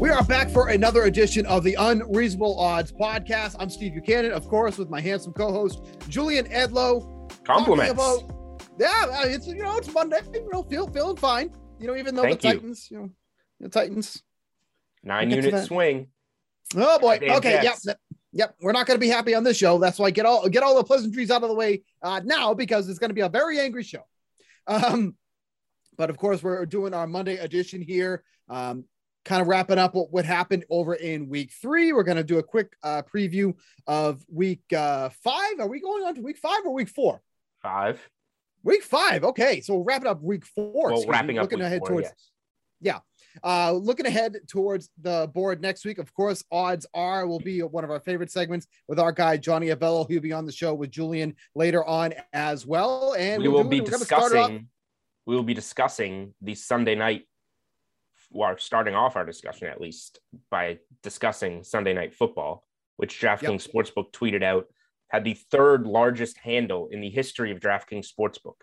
We are back for another edition of the Unreasonable Odds podcast. I'm Steve Buchanan, of course, with my handsome co-host Julian Edlow. Compliments. About, yeah, it's you know it's Monday. You know, feel feeling fine. You know, even though Thank the you. Titans, you know, the Titans. Nine We'll unit swing. Oh boy. Goddamn Okay. Jets. Yep. Yep. We're not going to be happy on this show. That's why get all get all the pleasantries out of the way uh, now because it's going to be a very angry show. Um, but of course, we're doing our Monday edition here. Um, kind of wrapping up what, what happened over in week three. We're going to do a quick uh, preview of week uh, five. Are we going on to week five or week four? Five. Week five. Okay. So we're wrapping up week four. Well, wrapping up looking ahead four, towards yes. uh, looking ahead towards the board next week, of course, odds are will be one of our favorite segments with our guy Johnny Avello. He'll be on the show with Julian later on as well. And we we'll will be we're gonna start it off- discussing. We will be discussing the Sunday night. Well, starting off our discussion at least by discussing Sunday night football, which DraftKings Sportsbook tweeted out had the third largest handle in the history of DraftKings Sportsbook.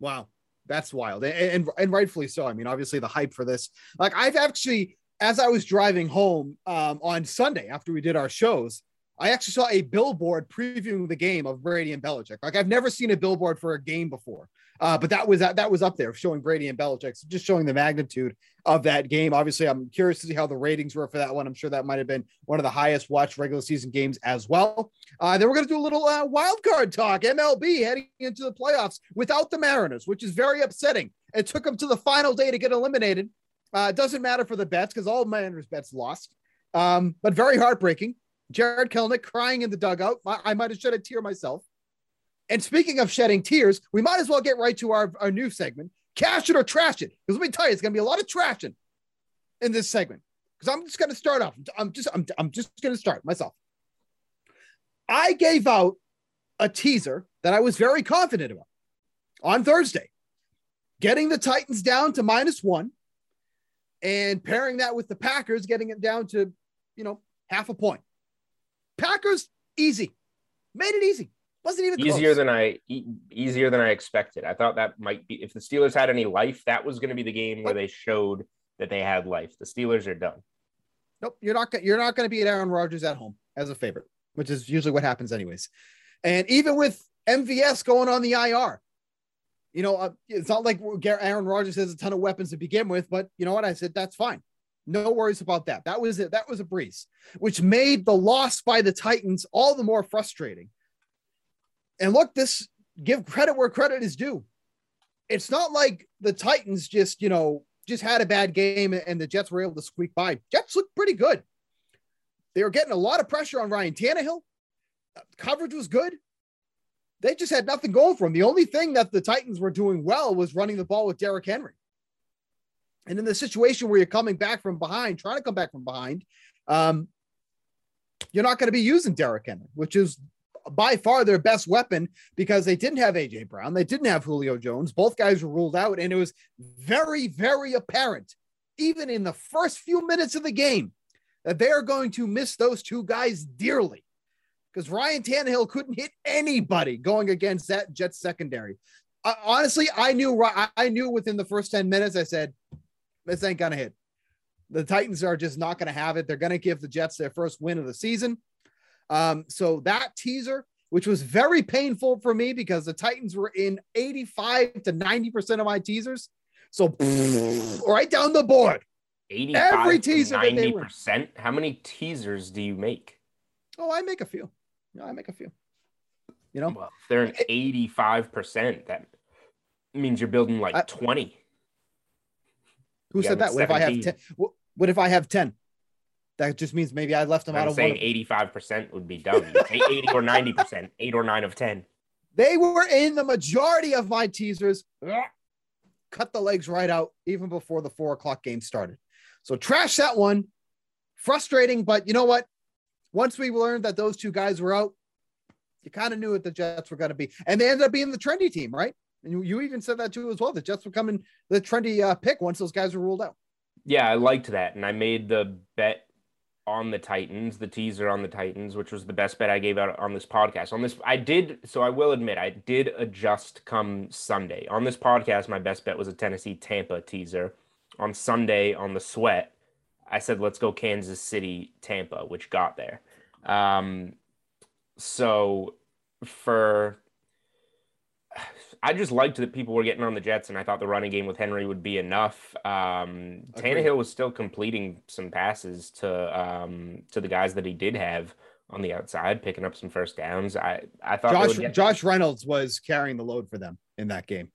Wow, that's wild, and, and and rightfully so. I mean, obviously the hype for this. Like I've actually, as I was driving home um, on Sunday after we did our shows, I actually saw a billboard previewing the game of Brady and Belichick. Like I've never seen a billboard for a game before, uh, but that was that was up there showing Brady and Belichick, so just showing the magnitude of that game. Obviously, I'm curious to see how the ratings were for that one. I'm sure that might have been one of the highest watched regular season games as well. Uh, then we're going to do a little uh, wild card talk. MLB heading into the playoffs without the Mariners, which is very upsetting. It took them to the final day to get eliminated. Uh, doesn't matter for the bets because all Mariners bets lost, um, but very heartbreaking. Jarred Kelenic crying in the dugout. I, I might have shed a tear myself. And speaking of shedding tears, we might as well get right to our, our new segment, cash it or trash it. Because let me tell you, it's going to be a lot of trashing in this segment. Because I'm just going to start off. I'm just I'm, I'm just going to start myself. I gave out a teaser that I was very confident about on Thursday, getting the Titans down to minus one and pairing that with the Packers, getting it down to, you know, half a point. Packers, easy. Made it easy. Wasn't even Easier close. than I e- easier than I expected. I thought that might be if the Steelers had any life, that was going to be the game where they showed that they had life. The Steelers are done. Nope, you're not. You're not going to beat Aaron Rodgers at home as a favorite, which is usually what happens, anyways. And even with MVS going on the IR, you know, uh, it's not like Aaron Rodgers has a ton of weapons to begin with. But you know what? I said that's fine. No worries about that. That was it. That was a breeze, which made the loss by the Titans all the more frustrating. And look, this give credit where credit is due. It's not like the Titans just, you know, just had a bad game and the Jets were able to squeak by. Jets looked pretty good. They were getting a lot of pressure on Ryan Tannehill. Coverage was good. They just had nothing going for them. The only thing that the Titans were doing well was running the ball with Derrick Henry. And in the situation where you're coming back from behind, trying to come back from behind, um, you're not going to be using Derrick Henry, which is by far their best weapon because they didn't have AJ Brown, they didn't have Julio Jones. Both guys were ruled out, and it was very, very apparent, even in the first few minutes of the game, that they are going to miss those two guys dearly because Ryan Tannehill couldn't hit anybody going against that Jets secondary. Uh, honestly, I knew I, I knew within the first 10 minutes, I said, this ain't gonna hit. The Titans are just not gonna have it. They're gonna give the Jets their first win of the season. Um, so that teaser, which was very painful for me because the Titans were in 85 to 90% of my teasers. So right down the board. 85 Every teaser that they 90%. How many teasers do you make? Oh, I make a few. No, I make a few. You know, Well, they're an 85%, that means you're building like I- 20. who yeah, said that? What if I have 10? What, what if I have 10? That just means maybe I left them out I'm of saying one. 85% would be dumb. 80 or 90%, 8 or 9 of 10. They were in the majority of my teasers. Cut the legs right out even before the four o'clock game started. So trash that one. Frustrating, but you know what? Once we learned that those two guys were out, you kind of knew what the Jets were going to be, and they ended up being the trendy team, right? And you, you even said that too as well. The Jets were coming the trendy uh, pick once those guys were ruled out. Yeah, I liked that. And I made the bet on the Titans, the teaser on the Titans, which was the best bet I gave out on this podcast. On this, I did, so I will admit, I did adjust come Sunday. On this podcast, my best bet was a Tennessee Tampa teaser. On Sunday, on the sweat, I said, let's go Kansas City Tampa, which got there. Um, so for I just liked that people were getting on the Jets, and I thought the running game with Henry would be enough. Um, Agreed. Tannehill was still completing some passes to um, to the guys that he did have on the outside, picking up some first downs. I I thought Josh get- Josh Reynolds was carrying the load for them in that game.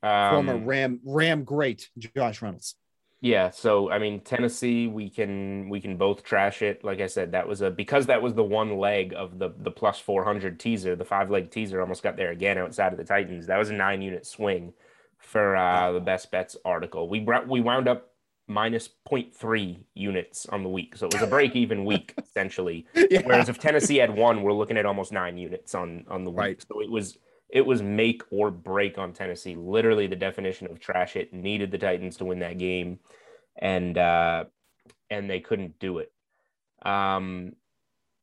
Former um, Ram Ram great Josh Reynolds. Yeah, so I mean Tennessee, we can we can both trash it. Like I said, that was a because that was the one leg of the the plus four hundred teaser, the five leg teaser almost got there again outside of the Titans. That was a nine unit swing for uh, the best bets article. We brought we wound up minus 0.3 units on the week, so it was a break even week essentially. Yeah. Whereas if Tennessee had one, we're looking at almost nine units on on the week. Right. So it was it was make or break on Tennessee. Literally the definition of trash it. Needed the Titans to win that game, and uh, and they couldn't do it. Um,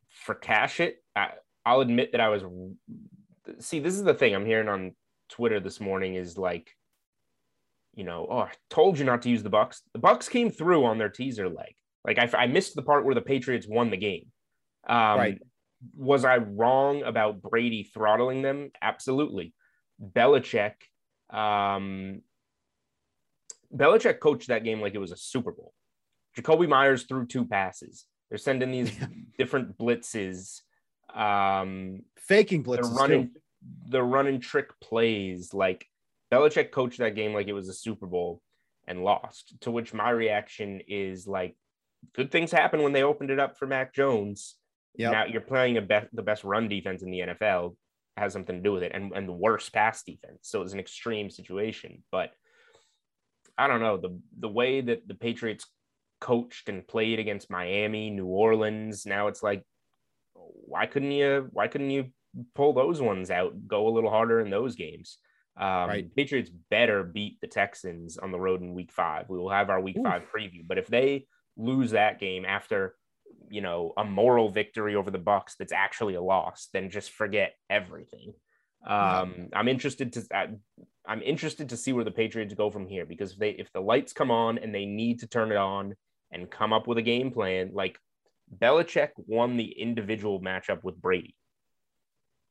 for cash it, I, I'll admit that I was. See, this is the thing I'm hearing on Twitter this morning is like, you know, oh, I told you not to use the Bucks. The Bucks came through on their teaser leg. Like I, I missed the part where the Patriots won the game. Um, Right. Was I wrong about Brady throttling them? Absolutely. Belichick, um, Belichick coached that game like it was a Super Bowl. Jakobi Meyers threw two passes. They're sending these different blitzes. Um, Faking they're blitzes running too. they're running trick plays like Belichick coached that game like it was a Super Bowl and lost. To which my reaction is like, good things happen when they opened it up for Mac Jones. Yep. Now you're playing a be- the best run defense in the NFL has something to do with it, and and the worst pass defense. So it's an extreme situation, but I don't know the the way that the Patriots coached and played against Miami, New Orleans. Now it's like, why couldn't you? Why couldn't you pull those ones out? Go a little harder in those games. Um, Right. Patriots better beat the Texans on the road in Week Five. We will have our Week Oof. Five preview, but if they lose that game after you know a moral victory over the Bucks that's actually a loss, then just forget everything. Um, I'm interested to I, I'm interested to see where the Patriots go from here because if they if the lights come on and they need to turn it on and come up with a game plan, like Belichick won the individual matchup with Brady.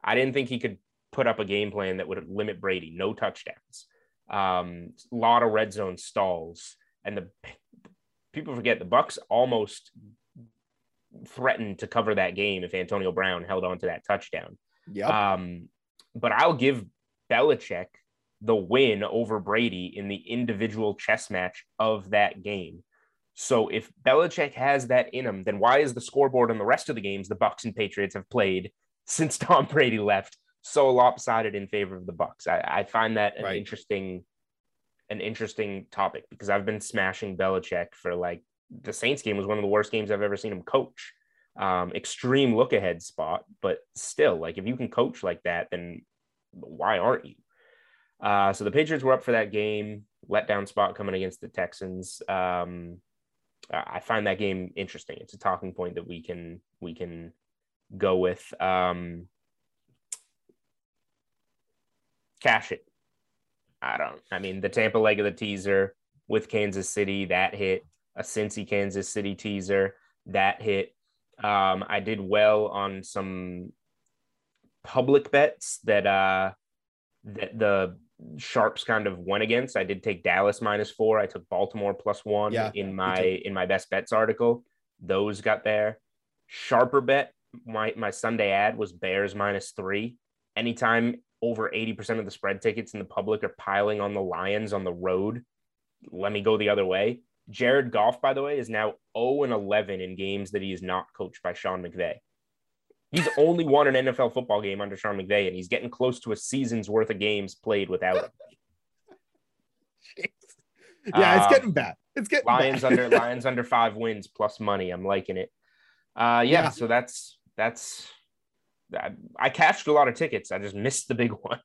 I didn't think he could put up a game plan that would limit Brady. No touchdowns, um, a lot of red zone stalls, and the people forget the Bucks almost threatened to cover that game if Antonio Brown held on to that touchdown. Yep. Um, but I'll give Belichick the win over Brady in the individual chess match of that game. So if Belichick has that in him, then why is the scoreboard on the rest of the games the Bucks and Patriots have played since Tom Brady left so lopsided in favor of the Bucks? I, I find that an Right. interesting, an interesting topic because I've been smashing Belichick for like the Saints game was one of the worst games I've ever seen him coach. Um, extreme look ahead spot, but still, like if you can coach like that, then why aren't you? Uh, so the Patriots were up for that game, letdown spot coming against the Texans. Um, I find that game interesting. It's a talking point that we can we can go with. Um, cash it. I don't. I mean, the Tampa leg of the teaser with Kansas City that hit a Cincy Kansas City teaser that hit. Um, I did well on some public bets that uh that the sharps kind of went against. I did take Dallas minus four. I took Baltimore plus one Yeah, in my in my best bets article. Those got there. Sharper bet. My my Sunday ad was Bears minus three. Anytime over 80% of the spread tickets in the public are piling on the Lions on the road, let me go the other way. Jared Goff, by the way, is now 0 and 11 in games that he is not coached by Sean McVay. He's only won an NFL football game under Sean McVay, and he's getting close to a season's worth of games played without him. yeah, it's Um, getting bad. It's getting Lions bad. under Lions under five wins plus money. I'm liking it. Uh, yeah, Yeah. so that's that's. I, I cashed a lot of tickets. I just missed the big one.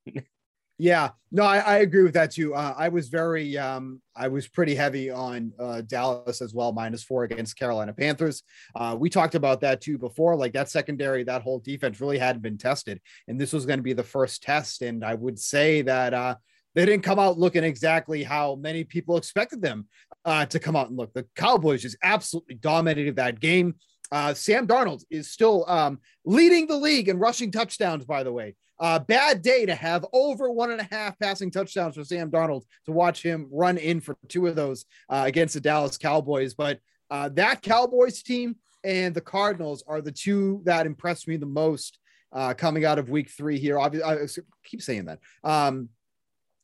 Yeah, no, I, I agree with that too. Uh, I was very, um, I was pretty heavy on uh, Dallas as well, minus four against Carolina Panthers. Uh, we talked about that too before. Like that secondary, that whole defense really hadn't been tested, and this was going to be the first test. And I would say that uh, they didn't come out looking exactly how many people expected them uh, to come out and look. The Cowboys just absolutely dominated that game. Uh, Sam Darnold is still um, leading the league in rushing touchdowns, by the way. Uh, bad day to have over one and a half passing touchdowns for Sam Darnold to watch him run in for two of those uh, against the Dallas Cowboys. But uh, that Cowboys team and the Cardinals are the two that impressed me the most uh, coming out of week three here. Obviously, I keep saying that, um,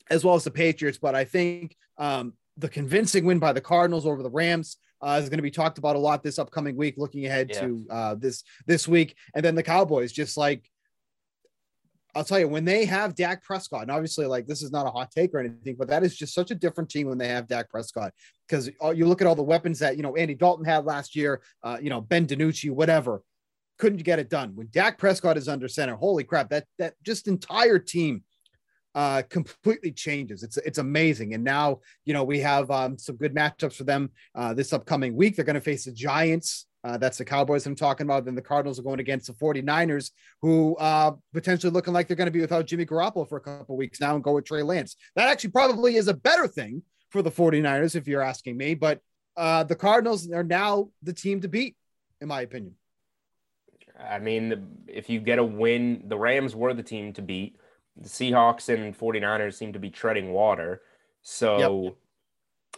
as well as the Patriots. But I think um, the convincing win by the Cardinals over the Rams uh, is going to be talked about a lot this upcoming week, looking ahead Yeah. to uh, this this week, and then the Cowboys, just like I'll tell you, when they have Dak Prescott, and obviously, like this is not a hot take or anything, but that is just such a different team when they have Dak Prescott. Because you look at all the weapons that you know Andy Dalton had last year, uh, you know Ben DiNucci, whatever, couldn't get it done. When Dak Prescott is under center, holy crap, that that just entire team uh completely changes it's it's amazing and now you know we have um some good matchups for them uh this upcoming week they're going to face the giants uh, that's the Cowboys I'm talking about. Then the Cardinals are going against the 49ers, who uh, potentially looking like they're going to be without Jimmy Garoppolo for a couple weeks now and go with Trey Lance. That actually probably is a better thing for the 49ers, if you're asking me. But uh, the Cardinals are now the team to beat, in my opinion. I mean, the, if you get a win, the Rams were the team to beat. The Seahawks and 49ers seem to be treading water. So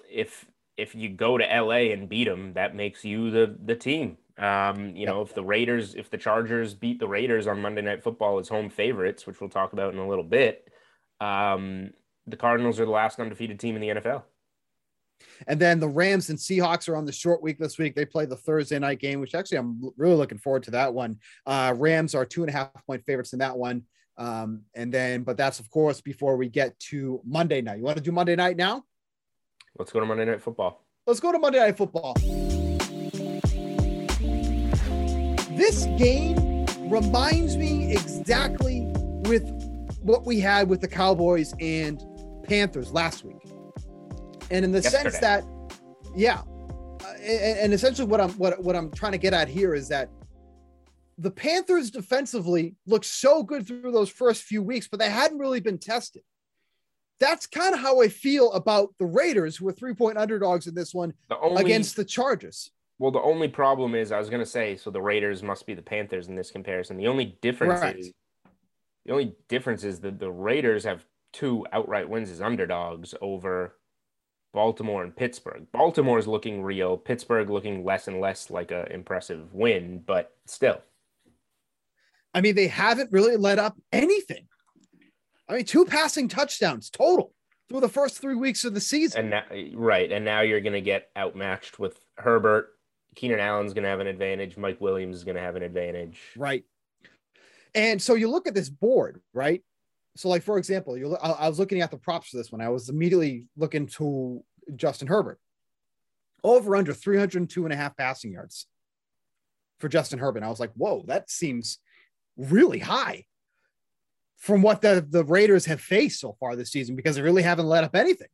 if if you go to LA and beat them, that makes you the the team. Um, you know, if the Raiders, if the Chargers beat the Raiders on Monday Night Football as home favorites, which we'll talk about in a little bit, um, the Cardinals are the last undefeated team in the NFL. And then the Rams and Seahawks are on the short week this week. They play the Thursday night game, which actually I'm really looking forward to that one. Uh, Rams are two and a half point favorites in that one. Um, and then, but that's of course before we get to Monday night. You want to do Monday night now? Let's go to Monday Night Football. Let's go to Monday Night Football. This game reminds me exactly with what we had with the Cowboys and Panthers last week. And in the sense that, yeah, and, and essentially what I'm what, what I'm trying to get at here is that the Panthers defensively looked so good through those first few weeks, but they hadn't really been tested. That's kind of how I feel about the Raiders, who are three point underdogs in this one The only against the Chargers. Well, the only problem is I was going to say so the Raiders must be the Panthers in this comparison. The only difference Right. is the only difference is that the Raiders have two outright wins as underdogs over Baltimore and Pittsburgh. Baltimore is looking real, Pittsburgh looking less and less like a impressive win, but still. I mean, they haven't really let up anything. I mean, two passing touchdowns total through the first three weeks of the season. And now, right, and now you're going to get outmatched with Herbert. Keenan Allen's going to have an advantage. Mike Williams is going to have an advantage. right. And so you look at this board, right? So, like for example, you I I was looking at the props for this one. I was immediately looking to Justin Herbert over under 302 and a half passing yards for Justin Herbert. I was like, whoa, that seems really high from what the, the Raiders have faced so far this season because they really haven't let up anything.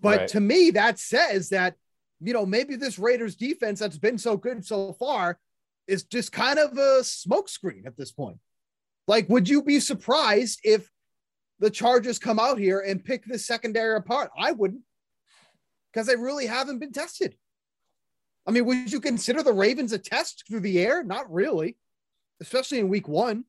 But Right. to me, that says that, you know, maybe this Raiders defense that's been so good so far is just kind of a smokescreen at this point. Like, would you be surprised if the Chargers come out here and pick this secondary apart? I wouldn't because they really haven't been tested. I mean, would you consider the Ravens a test through the air? Not really, especially in week one.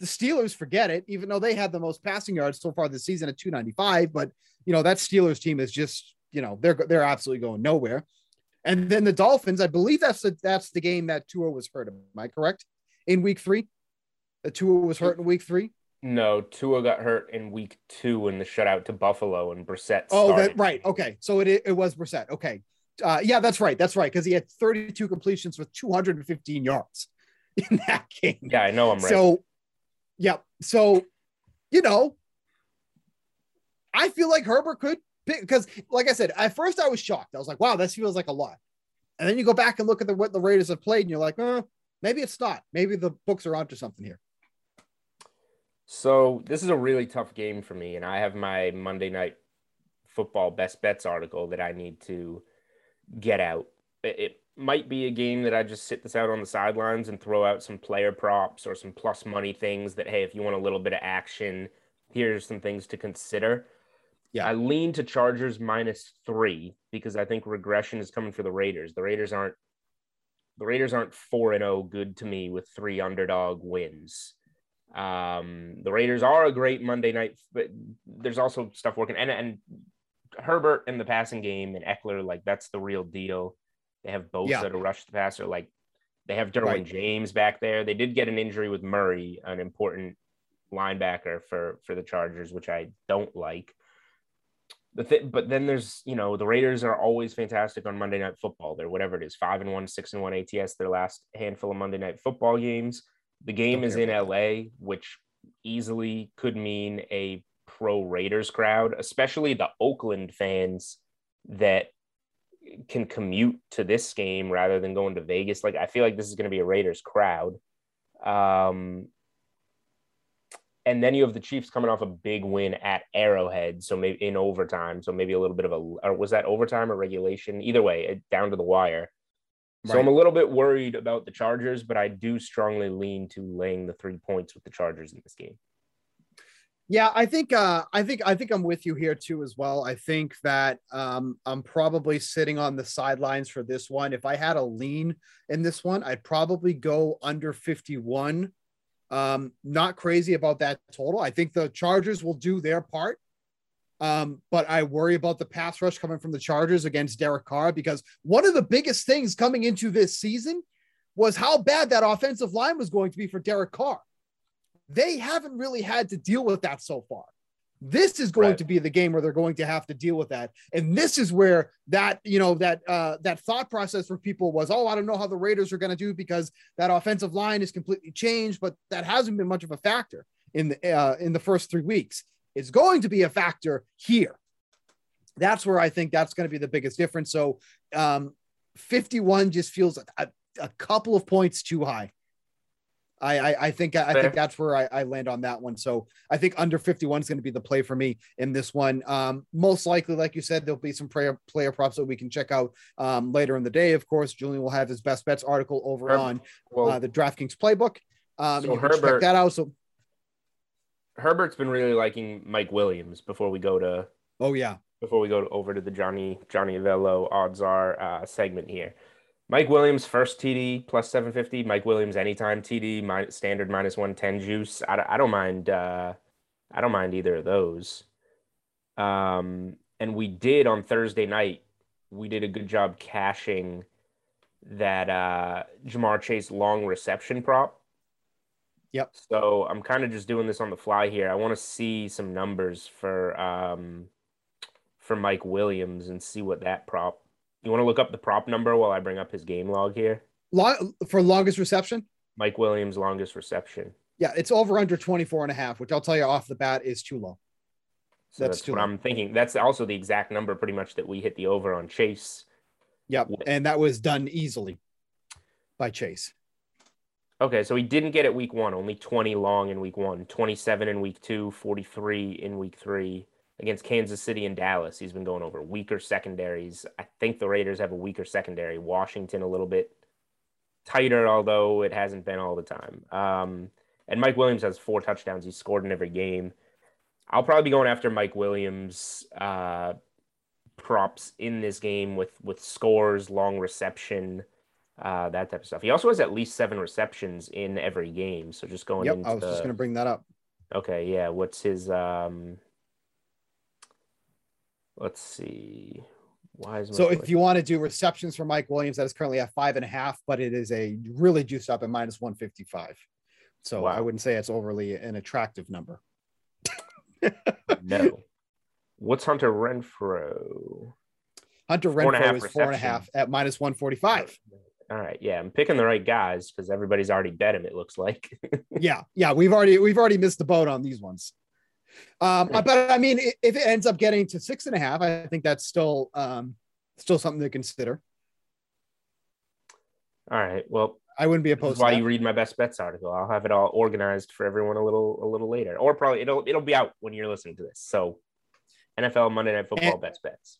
The Steelers forget it, even though they had the most passing yards so far this season at 295. But you know, that Steelers team is just, you know, they're they're absolutely going nowhere. And then the Dolphins, I believe that's the that's the game that Tua was hurt. Am I correct? In week three? The Tua was hurt in week three? No, Tua got hurt in week two in the shutout to Buffalo and Brissett. Oh, that right. Okay. So it it was Brissett. Okay. Uh, yeah, that's right. That's right. Because he had 32 completions with 215 yards in that game. Yeah, I know I'm right. So, yeah. So, you know, I feel like Herbert could pick because, like I said, at first I was shocked. I was like, wow, this feels like a lot. And then you go back and look at the, what the Raiders have played, and you're like, oh, maybe it's not. Maybe the books are onto something here. So this is a really tough game for me, and I have my Monday night football best bets article that I need to get out. It might be a game that I just sit this out on the sidelines and throw out some player props or some plus money things that hey, if you want a little bit of action, here's some things to consider. Yeah. I lean to Chargers minus three because I think regression is coming for the Raiders. The Raiders aren't the Raiders aren't four and zero good to me with three underdog wins. Um, the Raiders are a great Monday night, but there's also stuff working. And and Herbert in the passing game and Ekeler like that's the real deal. They have Bosa Yeah. to rush the passer. Like they have Derwin Right. James back there. They did get an injury with Murray, an important linebacker for for the Chargers, which I don't like. The th- but then there's you know the Raiders are always fantastic on Monday Night Football. They're whatever it is, five and one, six and one ATS. Their last handful of Monday Night Football games. The game is in LA, which easily could mean a pro Raiders crowd, especially the Oakland fans that can commute to this game rather than going to Vegas. Like I feel like this is going to be a Raiders crowd. Um, and then you have the Chiefs coming off a big win at Arrowhead, so maybe in overtime, so maybe a little bit of a or was that overtime or regulation? Either way, down to the wire. So I'm a little bit worried about the Chargers, but I do strongly lean to laying the three points with the Chargers in this game. Yeah, I think uh I think I think I'm with you here too as well. I think that um I'm probably sitting on the sidelines for this one. If I had a lean in this one, I'd probably go under 51. Um not crazy about that total. I think the Chargers will do their part. Um, but I worry about the pass rush coming from the Chargers against Derek Carr because one of the biggest things coming into this season was how bad that offensive line was going to be for Derek Carr they haven't really had to deal with that so far. This is going Right. to be the game where they're going to have to deal with that. And this is where that, you know, that uh that thought process for people was, oh, I don't know how the Raiders are going to do because that offensive line is completely changed, but that hasn't been much of a factor in the uh in the first 3 weeks. It's going to be a factor here. That's where I think that's going to be the biggest difference. So um 51 just feels a, a couple of points too high. I, I, I think I Fair. think that's where I, I land on that one. So I think under 51 is going to be the play for me in this one. Um, most likely, like you said, there'll be some player player props that we can check out um, later in the day. Of course, Julian will have his best bets article over Herb- on Well, uh, the DraftKings playbook. Um, So can check Herbert- that out. So Herbert's been really liking Mike Williams before we go to oh yeah, before we go to, over to the Johnny Johnny Avello odds are uh, segment here. Mike Williams first TD plus 750. Mike Williams anytime TD mi- standard minus 110 juice. I, don't- I don't mind. Uh, I don't mind either of those. Um, and we did on Thursday night. We did a good job cashing that uh, Ja'Marr Chase long reception prop. Yep. So I'm kind of just doing this on the fly here. I want to see some numbers for um, for Mike Williams and see what that prop. You want to look up the prop number while I bring up his game log here? Long, for longest reception. Mike Williams longest reception. Yeah, it's over under 24 and a half, which I'll tell you off the bat is too low. So That's that's, too what low. I'm thinking. That's also the exact number pretty much that we hit the over on Chase. Yep. And that was done easily by Chase. Okay, so he didn't get it week one, only 20 long in week one, 27 in week two, 43 in week three against Kansas City and Dallas. He's been going over weaker secondaries. I think the Raiders have a weaker secondary. Washington a little bit tighter, although it hasn't been all the time. Um, and Mike Williams has four touchdowns. He's scored in every game. I'll probably be going after Mike Williams uh, props in this game with with scores, long reception, uh, that type of stuff. He also has at least seven receptions in every game. So just going Yep, into I was just going to bring that up. okay, yeah. What's his um? Let's see. Why is So if you want to do receptions for Mike Williams, that is currently at five and a half, but it is a really juiced up at minus 155. So I wouldn't say it's overly an attractive number. no, what's Hunter Renfrow? Hunter Four Renfrow half is four and a half at minus 145. All right, yeah, I'm picking the right guys because everybody's already bet him. It looks like. yeah, yeah, we've already we've already missed the boat on these ones. Um, Yeah. but I mean, if it ends up getting to six and a half, I think that's still um still something to consider. All right, well, I wouldn't be opposed is to why that. you read my best bets article. I'll have it all organized for everyone a little a little later, or probably it'll it'll be out when you're listening to this. So, NFL Monday Night Football And- best bets.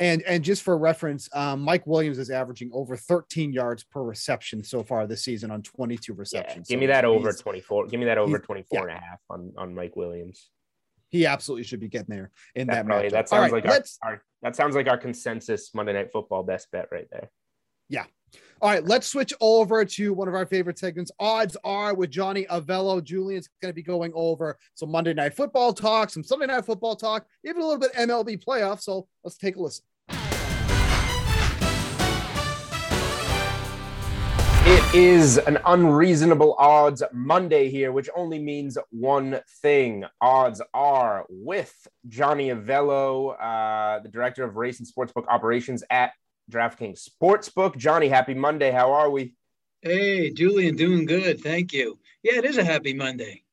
And and just for reference, um, Mike Williams is averaging over 13 yards per reception so far this season on 22 Yeah, receptions. give So me that over 24. Give me that over he's- 24 and a half on on Mike Williams. He absolutely should be getting there in That, that, matchup. that sounds right, like our, our that sounds like our consensus Monday Night Football best bet right there. Yeah. All right. Let's switch over to one of our favorite segments. Odds are with Johnny Avello. Julian's going to be going over some Monday Night Football talk, some Sunday Night Football talk, even a little bit MLB playoff. So let's take a listen. Is an unreasonable odds Monday here, which only means one thing. Odds are with Johnny Avello, uh, the director of race and sportsbook operations at DraftKings Sportsbook. Johnny, happy Monday. How are we? Hey, Julian, doing good. Thank you. Yeah, it is a happy Monday.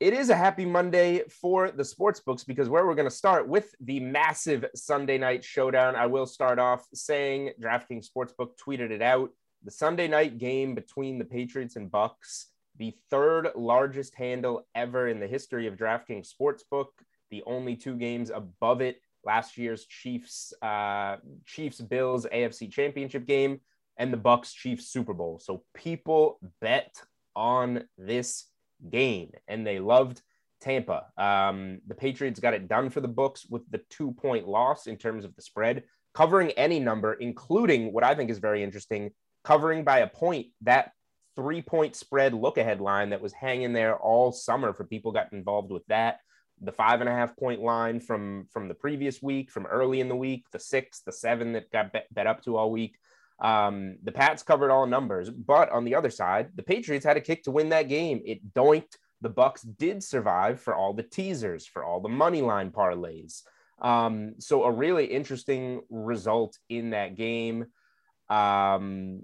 It is a happy Monday for the sports books because where we're going to start with the massive Sunday night showdown. I will start off saying DraftKings Sportsbook tweeted it out. The Sunday night game between the Patriots and Bucks, the third largest handle ever in the history of DraftKings Sportsbook. The only two games above it, last year's Chiefs uh, Chiefs Bills AFC Championship game and the Bucks Chiefs Super Bowl. So people bet on this game and they loved Tampa. Um, the Patriots got it done for the books with the two point loss in terms of the spread, covering any number, including what I think is very interesting, covering by a point that three point spread look ahead line that was hanging there all summer for people got involved with that. The five and a half point line from from the previous week, from early in the week, the six, the seven that got bet, bet up to all week. Um, the Pats covered all numbers, but on the other side, the Patriots had a kick to win that game. It doinked. The Bucks did survive for all the teasers, for all the money line parlays. Um, so a really interesting result in that game. Um,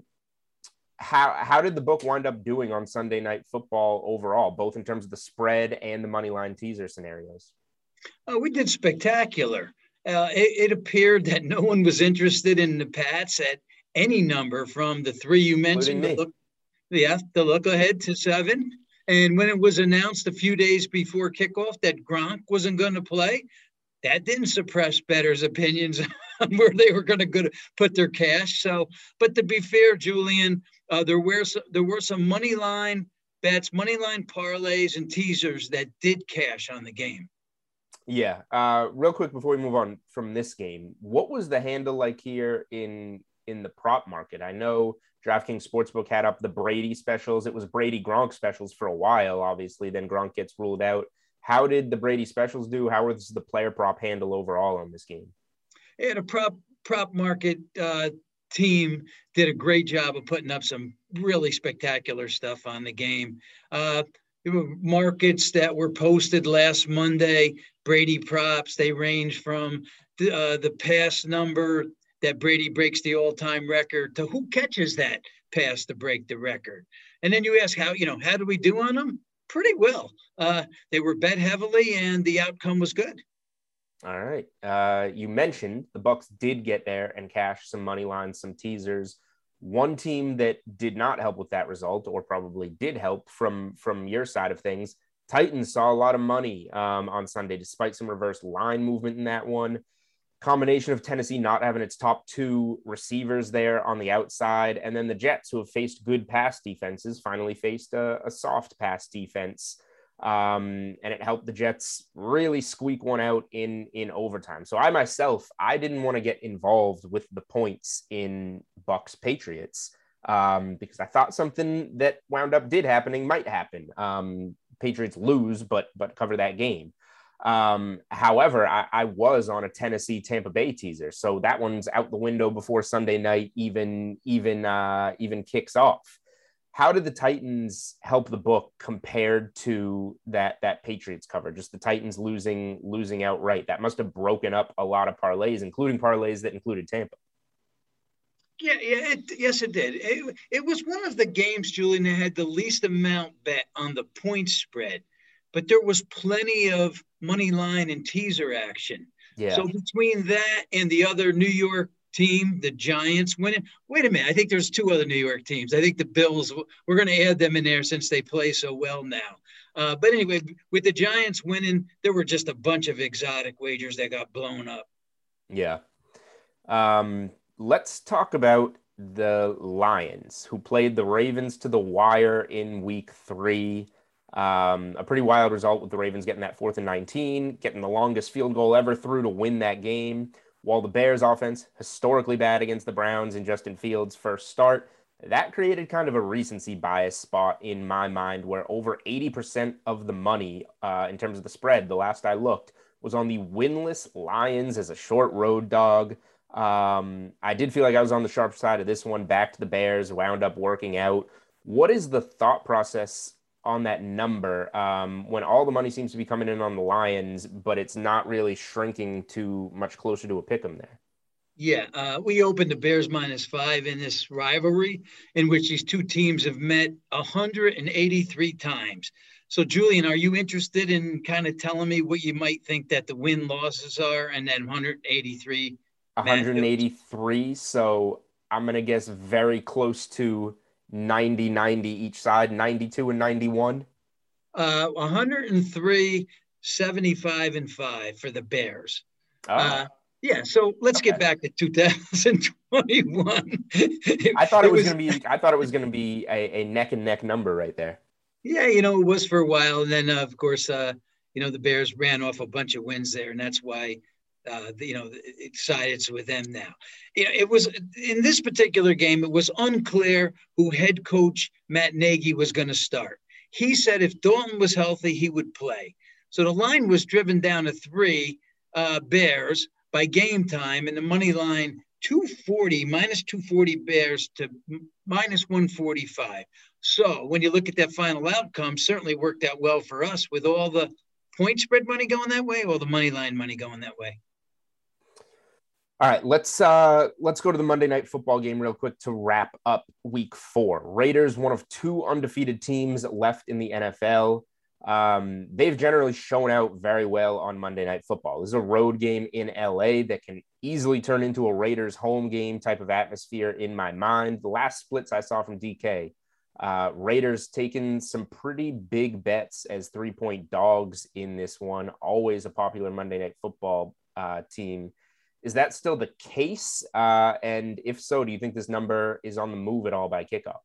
how how did the book wind up doing on Sunday Night Football overall, both in terms of the spread and the money line teaser scenarios? Oh, we did spectacular. Uh, it, it appeared that no one was interested in the Pats at any number from the three you mentioned. me. The look, yeah, the look ahead to seven. And when it was announced a few days before kickoff that Gronk wasn't going to play, that didn't suppress bettors' opinions on where they were going to to put their cash. So, but to be fair, Julian, uh, there were some, there were some money line bets, money line parlays, and teasers that did cash on the game. Yeah. Uh, real quick before we move on from this game, what was the handle like here in in the prop market? I know DraftKings Sportsbook had up the Brady specials. It was Brady Gronk specials for a while, obviously. Then Gronk gets ruled out. How did the Brady specials do? How was the player prop handle overall on this game? And a prop prop market uh, team did a great job of putting up some really spectacular stuff on the game. Uh, there were markets that were posted last Monday. Brady props they range from the, uh, the pass number that Brady breaks the all-time record to who catches that pass to break the record. And then you ask how you know how do we do on them? Pretty well. Uh, they were bet heavily, and the outcome was good. All right. Uh, you mentioned the Bucks did get there and cash some money lines, some teasers. One team that did not help with that result, or probably did help from from your side of things, Titans saw a lot of money um, on Sunday, despite some reverse line movement in that one. Combination of Tennessee not having its top two receivers there on the outside, and then the Jets, who have faced good pass defenses, finally faced a, a soft pass defense. Um, and it helped the Jets really squeak one out in in overtime. So I myself, I didn't want to get involved with the points in Bucks Patriots um, because I thought something that wound up did happening might happen. Um, Patriots lose, but but cover that game. Um, however, I, I, was on a Tennessee Tampa Bay teaser, so that one's out the window before Sunday night even even uh, even kicks off. How did the Titans help the book compared to that that Patriots cover? Just the Titans losing losing outright. That must have broken up a lot of parlays, including parlays that included Tampa. Yeah, yeah it, yes, it did. It, it was one of the games, Julian, that had the least amount bet on the point spread, but there was plenty of money line and teaser action. Yeah. So between that and the other New York team, the Giants winning. Wait a minute, I think there's two other New York teams. I think the Bills. We're going to add them in there since they play so well now. Uh, but anyway, with the Giants winning, there were just a bunch of exotic wagers that got blown up. Yeah. Um, let's talk about the Lions, who played the Ravens to the wire in week three. Um, a pretty wild result with the Ravens getting that fourth and 19, getting the longest field goal ever through to win that game. While the Bears offense, historically bad against the Browns in Justin Fields' first start, that created kind of a recency bias spot in my mind where over 80% of the money uh, in terms of the spread, the last I looked, was on the winless Lions as a short road dog. Um, I did feel like I was on the sharp side of this one. Back to the Bears, wound up working out. What is the thought process on that number um, when all the money seems to be coming in on the Lions, but it's not really shrinking to much closer to a pick 'em there? Yeah, uh, we opened the Bears minus five in this rivalry, in which these two teams have met 183 times. So, Julian, are you interested in kind of telling me what you might think that the win losses are, and then 183 183. So I'm going to guess very close to 90 90 each side, 92 and 91. Uh, 103, 75 and 5 for the Bears. Oh. Uh, yeah, so let's okay. get back to 2021. I thought it, was, was going to be. I thought it was going to be a, a, neck and neck number right there. Yeah, you know, it was for a while, and then uh, of course, uh, you know, the Bears ran off a bunch of wins there, and that's why uh, you know, it sides with them now. You know, it was in this particular game, it was unclear who head coach Matt Nagy was going to start. He said if Dalton was healthy, he would play. So the line was driven down to three uh, Bears by game time, and the money line 240 minus 240 Bears to minus 145. So when you look at that final outcome, certainly worked out well for us with all the point spread money going that way, all the money line money going that way. All right, let's uh let's go to the Monday night football game real quick to wrap up week 4. Raiders one of two undefeated teams left in the NFL. Um, they've generally shown out very well on Monday night football. This is a road game in LA that can easily turn into a Raiders home game type of atmosphere in my mind. The last splits I saw from DK, uh, Raiders taking some pretty big bets as three point dogs in this one. Always a popular Monday night football uh, team is that still the case? Uh, and if so, do you think this number is on the move at all by kickoff?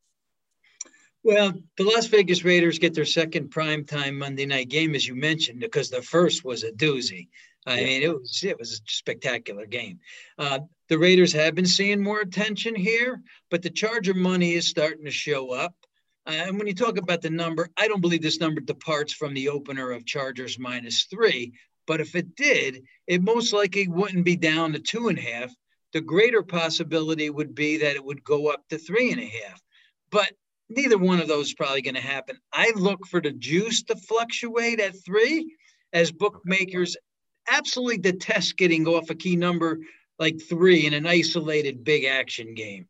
Well, the Las Vegas Raiders get their second primetime Monday night game, as you mentioned, because the first was a doozy. I yeah. mean, it was it was a spectacular game. Uh, the Raiders have been seeing more attention here, but the Charger money is starting to show up. Uh, and when you talk about the number, I don't believe this number departs from the opener of Chargers minus three. But if it did, it most likely wouldn't be down to two and a half. The greater possibility would be that it would go up to three and a half. But neither one of those is probably going to happen. I look for the juice to fluctuate at three as bookmakers absolutely detest getting off a key number like three in an isolated big action game.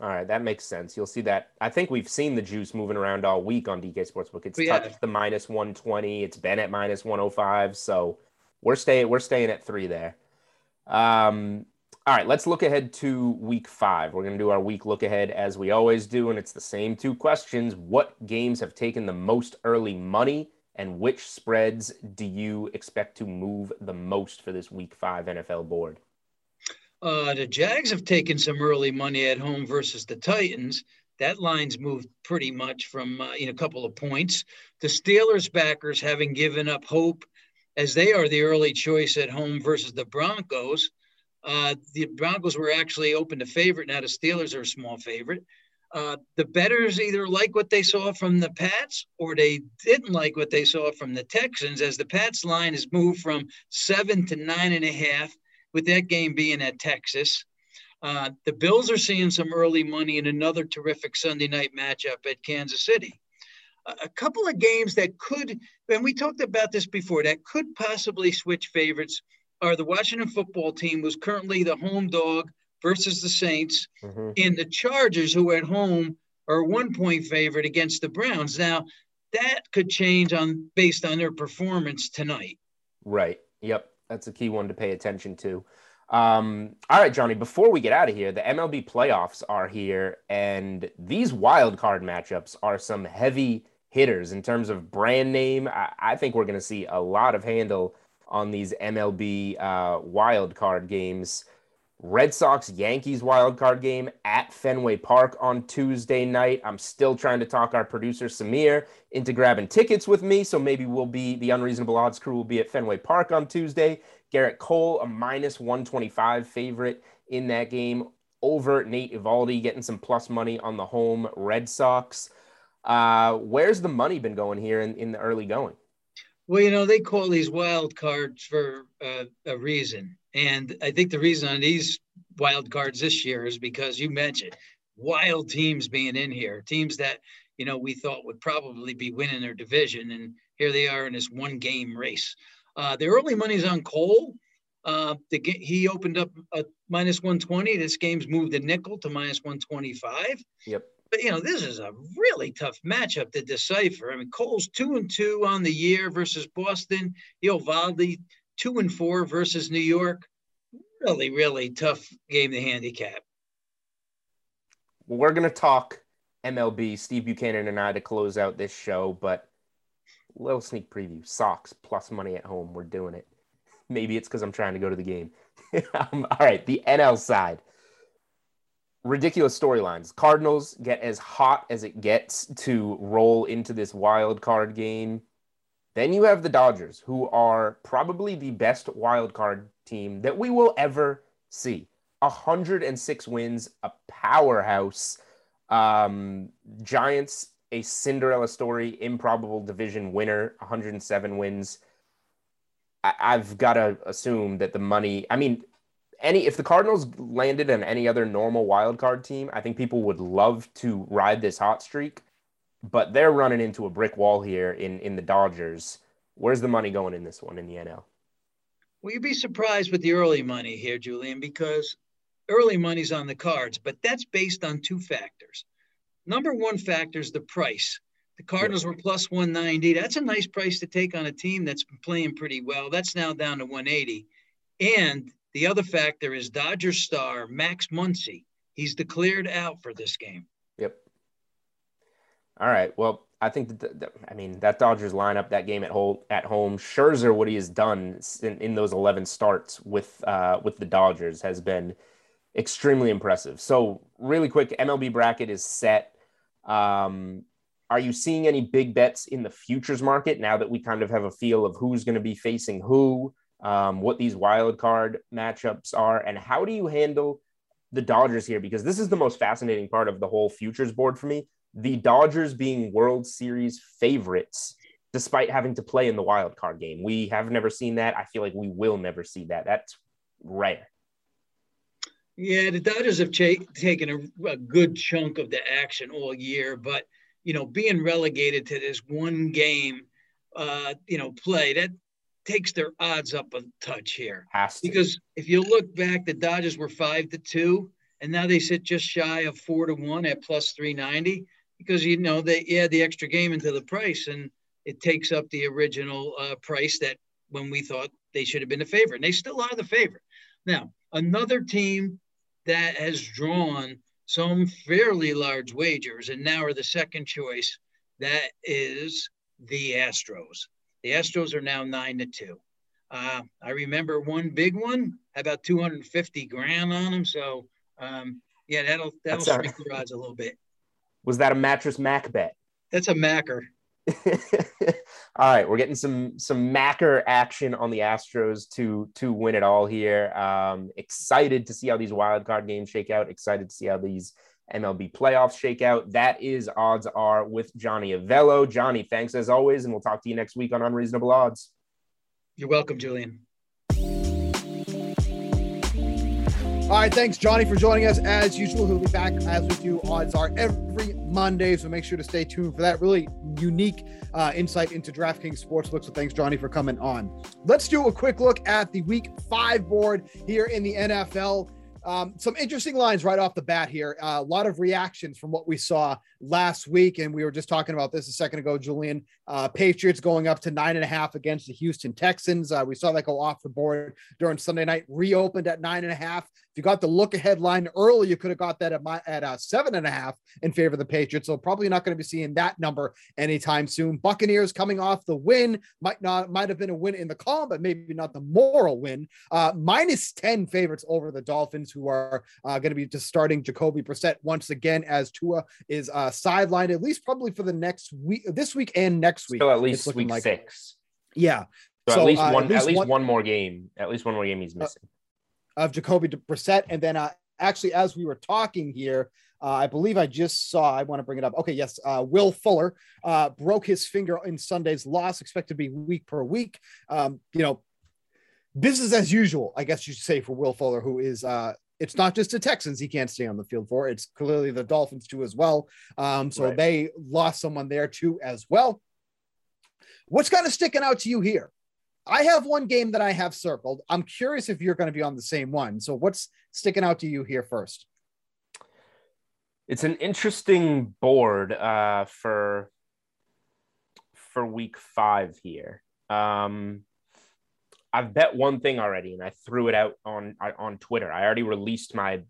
All right, that makes sense. You'll see that. I think we've seen the juice moving around all week on DK Sportsbook. It's yeah. touched the minus 120. It's been at minus 105. So we're staying we're staying at three there. Um, all right, let's look ahead to week five. We're going to do our week look ahead as we always do, and it's the same two questions. What games have taken the most early money, and which spreads do you expect to move the most for this week five NFL board? Uh, the Jags have taken some early money at home versus the Titans. that line's moved pretty much from uh, in a couple of points. The Steelers backers having given up hope as they are the early choice at home versus the Broncos. Uh, the Broncos were actually open to favorite. Now the Steelers are a small favorite. Uh, the bettors either like what they saw from the Pats or they didn't like what they saw from the Texans, as the Pats line has moved from seven to nine and a half, with that game being at Texas. Uh, the Bills are seeing some early money in another terrific Sunday night matchup at Kansas City. A couple of games that could, and we talked about this before, that could possibly switch favorites are the Washington football team, who's currently the home dog versus the Saints, mm-hmm. and the Chargers, who at home are one point favorite against the Browns. Now, that could change on based on their performance tonight. Right. Yep. That's a key one to pay attention to. Um, all right, Johnny, before we get out of here, the MLB playoffs are here, and these wild card matchups are some heavy hitters in terms of brand name. I, I think we're going to see a lot of handle on these MLB uh, wild card games. Red Sox Yankees wild card game at Fenway Park on Tuesday night. I'm still trying to talk our producer Samir into grabbing tickets with me, so maybe we'll be the unreasonable odds crew will be at Fenway Park on Tuesday. Gerrit Cole, a minus 125 favorite in that game over Nate Eovaldi, getting some plus money on the home Red Sox. Uh, where's the money been going here in, in the early going? Well, you know, they call these wild cards for uh, a reason. And I think the reason on these wild cards this year is because you mentioned wild teams being in here, teams that, you know, we thought would probably be winning their division. And here they are in this one game race. Uh, the early money's on Cole. Uh, the, he opened up a minus 120. This game's moved a nickel to minus 125. Yep. You know, this is a really tough matchup to decipher. I mean, Cole's two and two on the year versus Boston. Eovaldi two and four versus New York. Really, really tough game to handicap. Well, we're gonna talk MLB, Steve Buchanan and I to close out this show, but little sneak preview. Sox plus money at home. We're doing it. Maybe it's because I'm trying to go to the game. um, all right, the NL side. Ridiculous storylines. Cardinals get as hot as it gets to roll into this wild card game. Then you have the Dodgers, who are probably the best wild card team that we will ever see. 106 wins, a powerhouse. Um, Giants, a Cinderella story, improbable division winner, 107 wins. I- I've got to assume that the money, I mean, any if the Cardinals landed on any other normal wild card team, I think people would love to ride this hot streak but they're running into a brick wall here in in the Dodgers. Where's the money going in this one in the NL? Well, you'd be surprised with the early money here, Julian, because early money's on the cards, but that's based on two factors. Number one factor is the price. The Cardinals were plus 190. That's a nice price to take on a team that's been playing pretty well. That's now down to 180. And the other factor is Dodgers star Max Muncy. He's declared out for this game. Yep. All right. Well, I think that, the, I mean that Dodgers lineup, that game at home, at home, Scherzer, what he has done in, in those eleven starts with uh, with the Dodgers has been extremely impressive. So, really quick, MLB bracket is set. Um, are you seeing any big bets in the futures market now that we kind of have a feel of who's going to be facing who, um, what these wild card matchups are, and how do you handle the Dodgers here? Because this is the most fascinating part of the whole futures board for me the Dodgers being World Series favorites despite having to play in the wild card game. We have never seen that. I feel like we will never see that. That's rare. Yeah, the Dodgers have taken a, a, good chunk of the action all year, but you know, being relegated to this one game, uh, you know, play that takes their odds up a touch here. Because if you look back, the Dodgers were five to two, and now they sit just shy of four to one at plus three ninety because you know they add the extra game into the price and it takes up the original uh, price that when we thought they should have been the favorite and they still are the favorite. Now another team that has drawn some fairly large wagers and now are the second choice that is the astros the astros are now nine to two uh, i remember one big one about 250 grand on them so um, yeah that'll that'll shrink the odds a little bit Was that a Mattress Mack bet? That's a Macker. all right, we're getting some some Macker action on the Astros to to win it all here. Um, excited to see how these wild card games shake out. Excited to see how these MLB playoffs shakeout. That is odds are with Johnny Avello. Johnny, thanks as always, and we'll talk to you next week on Unreasonable Odds. You're welcome, Julian. All right, thanks, Johnny, for joining us as usual. He'll be back as we do odds are every Monday, so make sure to stay tuned for that really unique uh, insight into DraftKings Sportsbook. So thanks, Johnny, for coming on. Let's do a quick look at the Week Five board here in the NFL. Um, some interesting lines right off the bat here. Uh, a lot of reactions from what we saw last week, and we were just talking about this a second ago, Julian. Uh, Patriots going up to nine and a half against the Houston Texans. Uh, we saw that go off the board during Sunday night. Reopened at nine and a half. If you got the look ahead line early, you could have got that at my at uh, seven and a half in favor of the Patriots. So probably not going to be seeing that number anytime soon. Buccaneers coming off the win might not might have been a win in the column, but maybe not the moral win. Uh, minus ten favorites over the Dolphins, who are uh, going to be just starting Jacoby Brissett once again as Tua is uh, sidelined at least probably for the next week, this week and next week. Still at least week like six. Yeah. So, so, at least uh, one, at least, at least one, one, more game, at least one more game he's missing of Jacoby Brissett. And then uh, actually, as we were talking here, uh, I believe I just saw, I want to bring it up. Okay, yes, uh, Will Fuller uh, broke his finger in Sunday's loss, expected to be week per week. Um, you know, business as usual, I guess you should say, for Will Fuller, who is, uh, it's not just the Texans he can't stay on the field for, it's clearly the Dolphins too as well. Um, so right. they lost someone there too as well. What's kind of sticking out to you here? I have one game that I have circled. I'm curious if you're going to be on the same one. So what's sticking out to you here first? It's an interesting board uh, for for week five here. Um, I've bet one thing already, and I threw it out on on Twitter. I already released my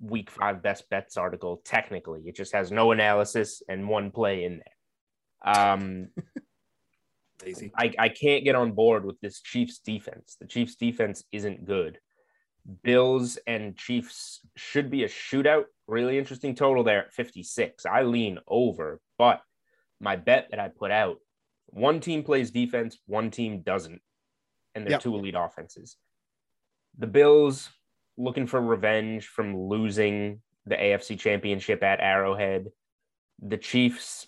week five best bets article. Technically, it just has no analysis and one play in there. Um, Lazy. I, I can't get on board with this Chiefs defense. The Chiefs defense isn't good. Bills and Chiefs should be a shootout. Really interesting total there at 56. I lean over, but my bet that I put out one team plays defense, one team doesn't. And they're yep. two elite offenses. The Bills looking for revenge from losing the AFC championship at Arrowhead. The Chiefs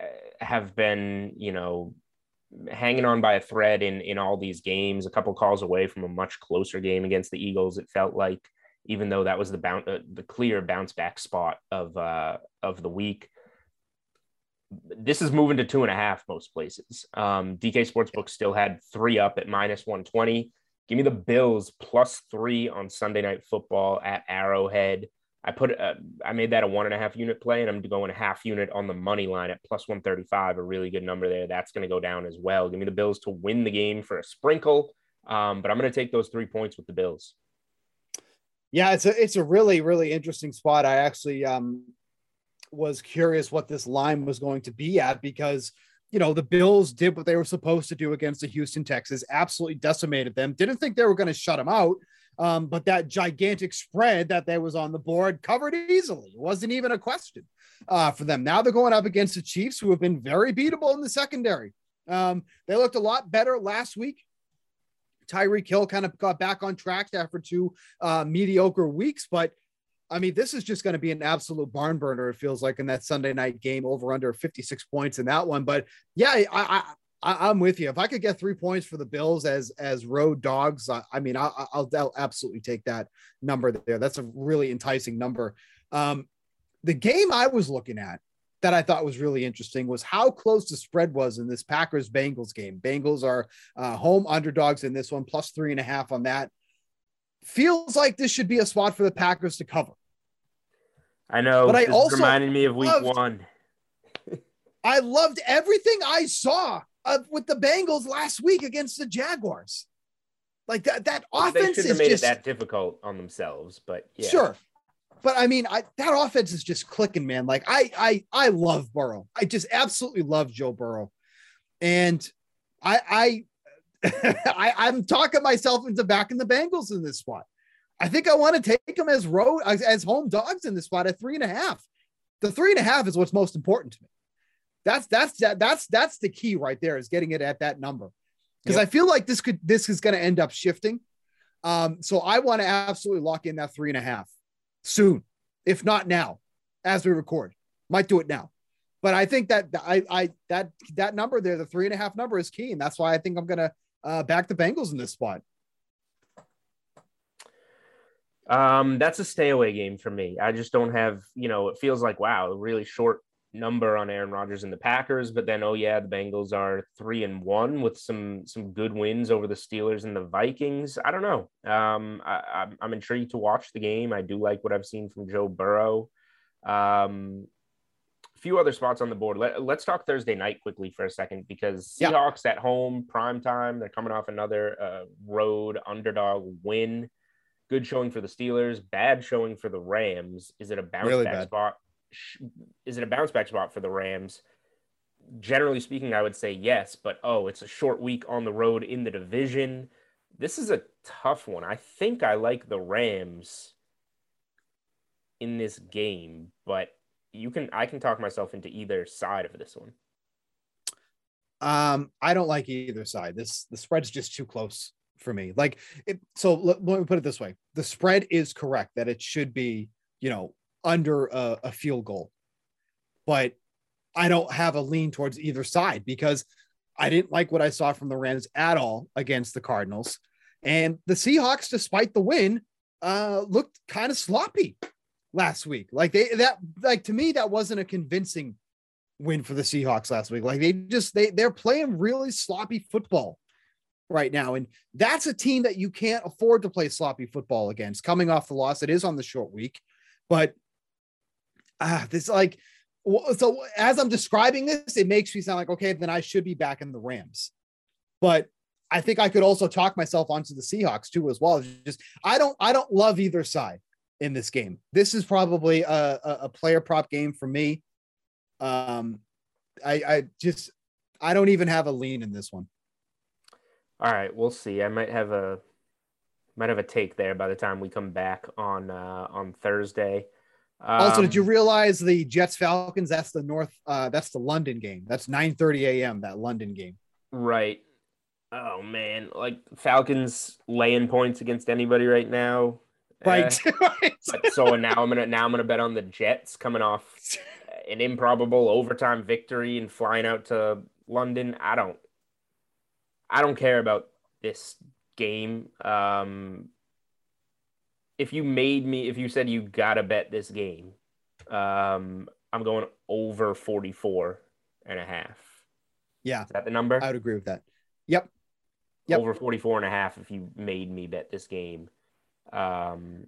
uh, have been, you know, hanging on by a thread in in all these games. A couple calls away from a much closer game against the Eagles. It felt like, even though that was the bounce, uh, the clear bounce back spot of uh, of the week. This is moving to two and a half most places. Um, DK Sportsbook still had three up at minus one twenty. Give me the Bills plus three on Sunday Night Football at Arrowhead. I put uh, I made that a one and a half unit play, and I'm going a half unit on the money line at plus 135, a really good number there. That's going to go down as well. Give me the Bills to win the game for a sprinkle, um, but I'm going to take those three points with the Bills. Yeah, it's a it's a really really interesting spot. I actually um, was curious what this line was going to be at because you know the Bills did what they were supposed to do against the Houston Texans, absolutely decimated them. Didn't think they were going to shut them out. Um, but that gigantic spread that there was on the board covered easily. It wasn't even a question uh, for them. Now they're going up against the Chiefs, who have been very beatable in the secondary. Um, they looked a lot better last week. Tyreek Hill kind of got back on track after two uh, mediocre weeks, but I mean, this is just going to be an absolute barn burner. It feels like in that Sunday night game, over under 56 points in that one. But yeah, I, I am with you. If I could get three points for the Bills as as road dogs, I, I mean, I, will I'll absolutely take that number there. That's a really enticing number. Um, the game I was looking at that I thought was really interesting was how close the spread was in this Packers Bengals game. Bengals are uh, home underdogs in this one, plus three and a half on that. Feels like this should be a spot for the Packers to cover. I know, but I also reminded me of week loved, one. I loved everything I saw uh, with the Bengals last week against the Jaguars. Like that, that offense is made just, it that difficult on themselves, but yeah. Sure. But I mean, I, that offense is just clicking, man. Like I, I, I love Burrow. I just absolutely love Joe Burrow, and I, I, I I'm talking myself into backing the Bengals in this spot. I think I want to take them as road as, as home dogs in this spot at three and a half The three and a half is what's most important to me. That's that's that, that's that's the key right there is getting it at that number because Yep. I feel like this could this is going to end up shifting. Um, so I want to absolutely lock in that three and a half soon, if not now, as we record. Might do it now, but I think that I I that that number there, the three and a half number is key, and that's why I think I'm gonna uh, back the Bengals in this spot. Um, that's a stay away game for me. I just don't have, you know, it feels like wow, really short number on Aaron Rodgers and the Packers, but then oh yeah, the Bengals are three and one with some some good wins over the Steelers and the Vikings. I don't know. Um, I, I'm I'm intrigued to watch the game. I do like what I've seen from Joe Burrow. Um, a few other spots on the board. Let, let's talk Thursday night quickly for a second because Yeah. Seahawks at home, prime time. They're coming off another uh, road underdog win good showing for the Steelers, bad showing for the Rams. Is it a bounce Really back bad. spot? Is it a bounce back spot for the Rams? Generally speaking, I would say yes, but oh, it's a short week on the road in the division. This is a tough one. I think I like the Rams in this game, but you can I can talk myself into either side of this one. Um, I don't like either side. This the spread's just too close for me. Like it. So let, let me put it this way: the spread is correct that it should be, you know, under a, a field goal, but I don't have a lean towards either side because I didn't like what I saw from the Rams at all against the Cardinals, and the Seahawks, despite the win, uh, looked kind of sloppy last week. Like they that like to me that wasn't a convincing win for the Seahawks last week. Like they just they they're playing really sloppy football right now, and that's a team that you can't afford to play sloppy football against. Coming off the loss, it is on the short week, but ah, this like so as I'm describing this, it makes me sound like okay, then I should be back in the Rams, but. I think I could also talk myself onto the Seahawks too, as well. It's Just I don't, I don't love either side in this game. This is probably a, a, player prop game for me. Um, I, I just I don't even have a lean in this one. All right, we'll see. I might have a might have a take there by the time we come back on uh, on Thursday. Also, did you Um, realize the Jets Falcons? That's the North. Uh, that's the London game. That's 9 30 a.m. That London game. right? Oh man, like Falcons laying points against anybody right now. Right. Eh, right. but so now I'm gonna now I'm gonna bet on the Jets coming off an improbable overtime victory and flying out to London. I don't I don't care about this game. Um if you made me if you said you gotta bet this game, um I'm going over 44 and a half. Yeah, Is that the number? I would agree with that. Yep. Yep. over 44 and a half if you made me bet this game um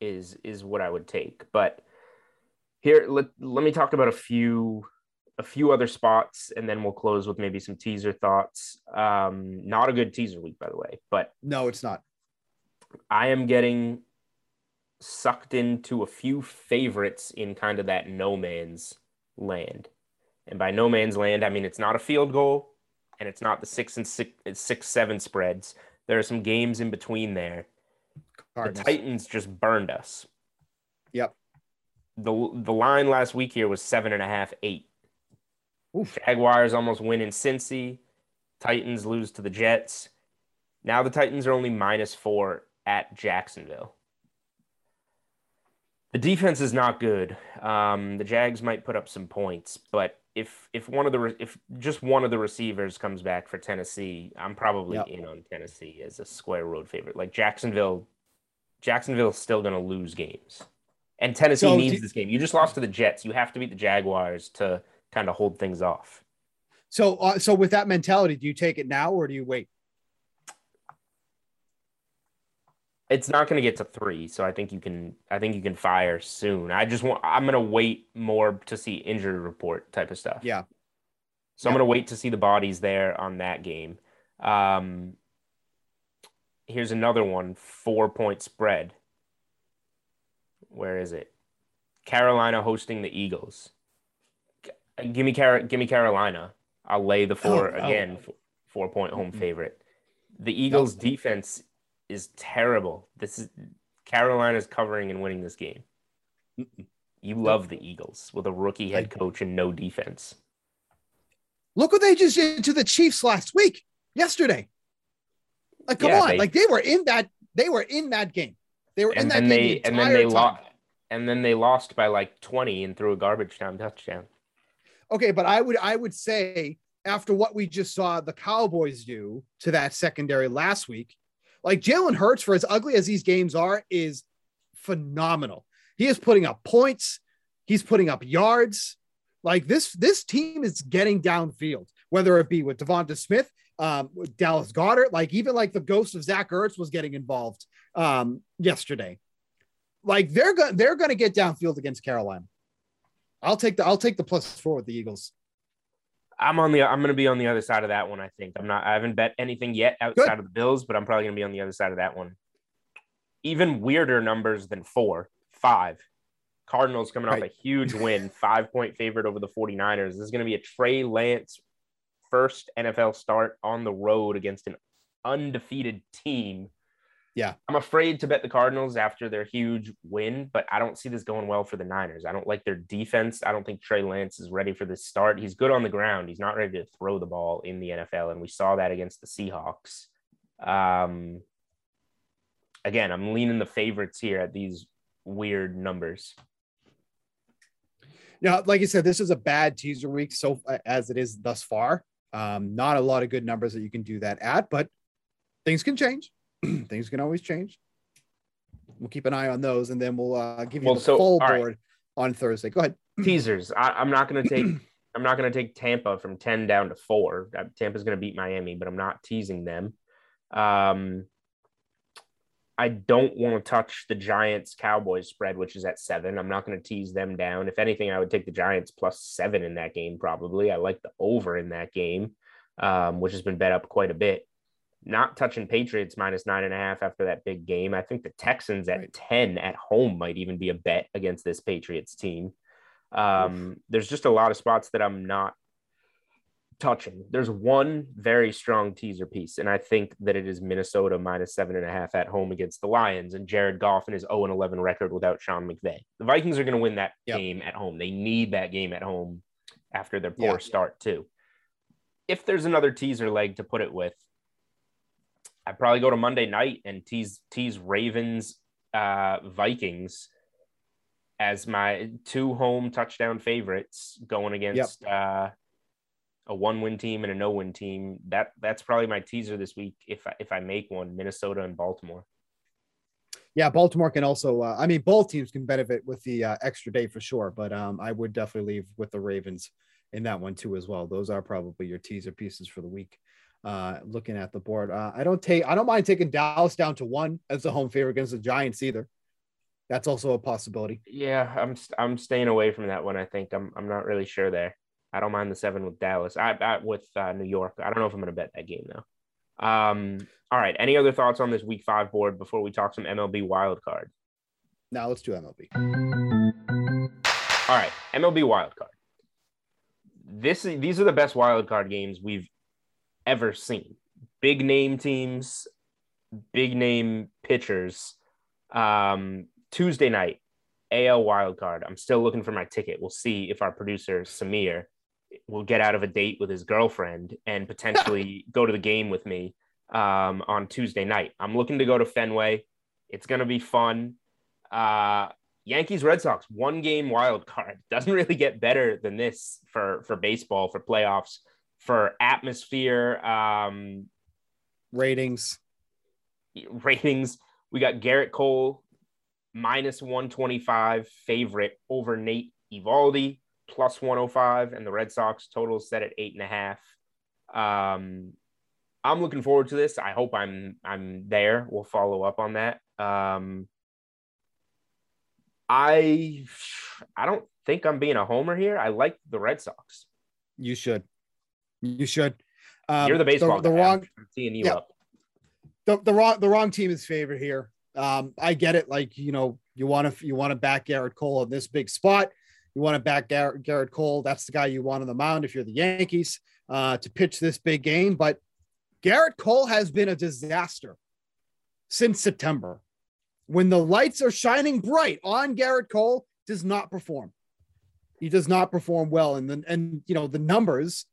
is is what I would take but here let, let me talk about a few a few other spots and then we'll close with maybe some teaser thoughts um not a good teaser week by the way but No, it's not. I am getting sucked into a few favorites in kind of that no man's land. And by no man's land, I mean it's not a field goal and it's not the six and six, six seven spreads. There are some games in between there. Cardinals. The Titans just burned us. Yep. The the line last week here was seven and a half, eight. Oof. Jaguars almost win in Cincy. Titans lose to the Jets. Now the Titans are only minus four at Jacksonville. The defense is not good. Um, the Jags might put up some points, but if if one of the re- if just one of the receivers comes back for Tennessee, I'm probably Yep. in on Tennessee as a square road favorite. Like Jacksonville, Jacksonville's still going to lose games, and Tennessee So needs do- this game. You just lost to the Jets. You have to beat the Jaguars to kind of hold things off. So, uh, so with that mentality, do you take it now or do you wait? It's not going to get to three, so I think you can. I think you can fire soon. I just want. I'm going to wait more to see injury report type of stuff. Yeah. So I'm going to wait to see the bodies there on that game. Um, here's another one: four point spread. Where is it? Carolina hosting the Eagles. Give me Car- Give me Carolina. I'll lay the four Oh, again. f- Four point home favorite. The Eagles' defense is terrible. This is Carolina's covering and winning this game. Mm-mm. You love the Eagles with a rookie head coach and no defense. Look what they just did to the Chiefs last week, yesterday. Like, come Yeah, on, they- like they were in that, they were in that game. They were in And that then game they the and then they lost and then they lost by like 20 and threw a garbage time touchdown. Okay, but I would I would say after what we just saw the Cowboys do to that secondary last week, like Jalen Hurts, for as ugly as these games are, is phenomenal. He is putting up points, he's putting up yards. Like this, this team is getting downfield, whether it be with DeVonta Smith, um, with Dallas Goedert, like even like the ghost of Zach Ertz was getting involved um yesterday. Like they're gonna they're gonna get downfield against Carolina. I'll take the I'll take the plus four with the Eagles. I'm on the I'm going to be on the other side of that one I think. I'm not I haven't bet anything yet outside Good. of the Bills, but I'm probably going to be on the other side of that one. Even weirder numbers than 4, 5. Cardinals coming off a huge win, 5-point favorite over the 49ers. This is going to be a Trey Lance first NFL start on the road against an undefeated team. Yeah. I'm afraid to bet the Cardinals after their huge win, but I don't see this going well for the Niners. I don't like their defense. I don't think Trey Lance is ready for this start. He's good on the ground. He's not ready to throw the ball in the NFL, and we saw that against the Seahawks. Um, again, I'm leaning the favorites here at these weird numbers. Now, like I said, this is a bad teaser week so as it is thus far. Um, not a lot of good numbers that you can do that at, but things can change. things can always change. We'll keep an eye on those, and then we'll uh, give you Well, the so, full all right. board on Thursday. Go ahead. Teasers. I, I'm not going to take. I'm not going to take Tampa from ten down to four. Uh, Tampa's going to beat Miami, but I'm not teasing them. Um, I don't want to touch the Giants Cowboys spread, which is at seven. I'm not going to tease them down. If anything, I would take the Giants plus seven in that game. Probably. I like the over in that game, um, which has been bet up quite a bit. Not touching Patriots minus nine and a half after that big game. I think the Texans at Right. 10 at home might even be a bet against this Patriots team. Um, there's just a lot of spots that I'm not touching. There's one very strong teaser piece, and I think that it is Minnesota minus seven and a half at home against the Lions and Jared Goff and his 0 and 11 record without Sean McVay. The Vikings are going to win that Yep. game at home. They need that game at home after their poor Yeah. start, too. If there's another teaser leg to put it with, I'd probably go to Monday night and tease tease Ravens uh, Vikings as my two home touchdown favorites going against uh, a one win team and a no win team. That that's probably my teaser this week if I, if I make one. Minnesota and Baltimore. Yeah, Baltimore can also. Uh, I mean, both teams can benefit with the uh, extra day for sure, but um, I would definitely leave with the Ravens in that one too as well. Those are probably your teaser pieces for the week. Uh, looking at the board, uh, I don't take. I don't mind taking Dallas down to one as a home favorite against the Giants either. That's also a possibility. Yeah, I'm I'm staying away from that one. I think I'm I'm not really sure there. I don't mind the seven with Dallas. I, I with uh, New York. I don't know if I'm going to bet that game though. Um. All right. Any other thoughts on this Week Five board before we talk some MLB wild card? Now let's do MLB. All right, MLB wild card. This these are the best wild card games we've ever seen. Big name teams, big name pitchers. Um, Tuesday night, AL wild card. I'm still looking for my ticket. We'll see if our producer Samir will get out of a date with his girlfriend and potentially go to the game with me um, on Tuesday night. I'm looking to go to Fenway. It's gonna be fun. Uh, Yankees Red Sox one game wild card doesn't really get better than this for for baseball for playoffs for atmosphere um Ratings. ratings we got Gerrit Cole minus 125 favorite over Nate Eovaldi plus 105 and the Red Sox total set at eight and a half um I'm looking forward to this I hope I'm I'm there we'll follow up on that um I I don't think I'm being a homer here. I like the Red Sox. You should. You should. Um, You're the baseball The, guy. wrong. I'm teeing you Yeah. up. the, the wrong the wrong team is favored here. Um, I get it. Like you know, you want to you want to back Gerrit Cole in this big spot. You want to back Gerrit, Gerrit Cole. That's the guy you want on the mound if you're the Yankees uh, to pitch this big game. But Gerrit Cole has been a disaster since September. When the lights are shining bright on Gerrit Cole, does not perform. He does not perform well, and then and you know the numbers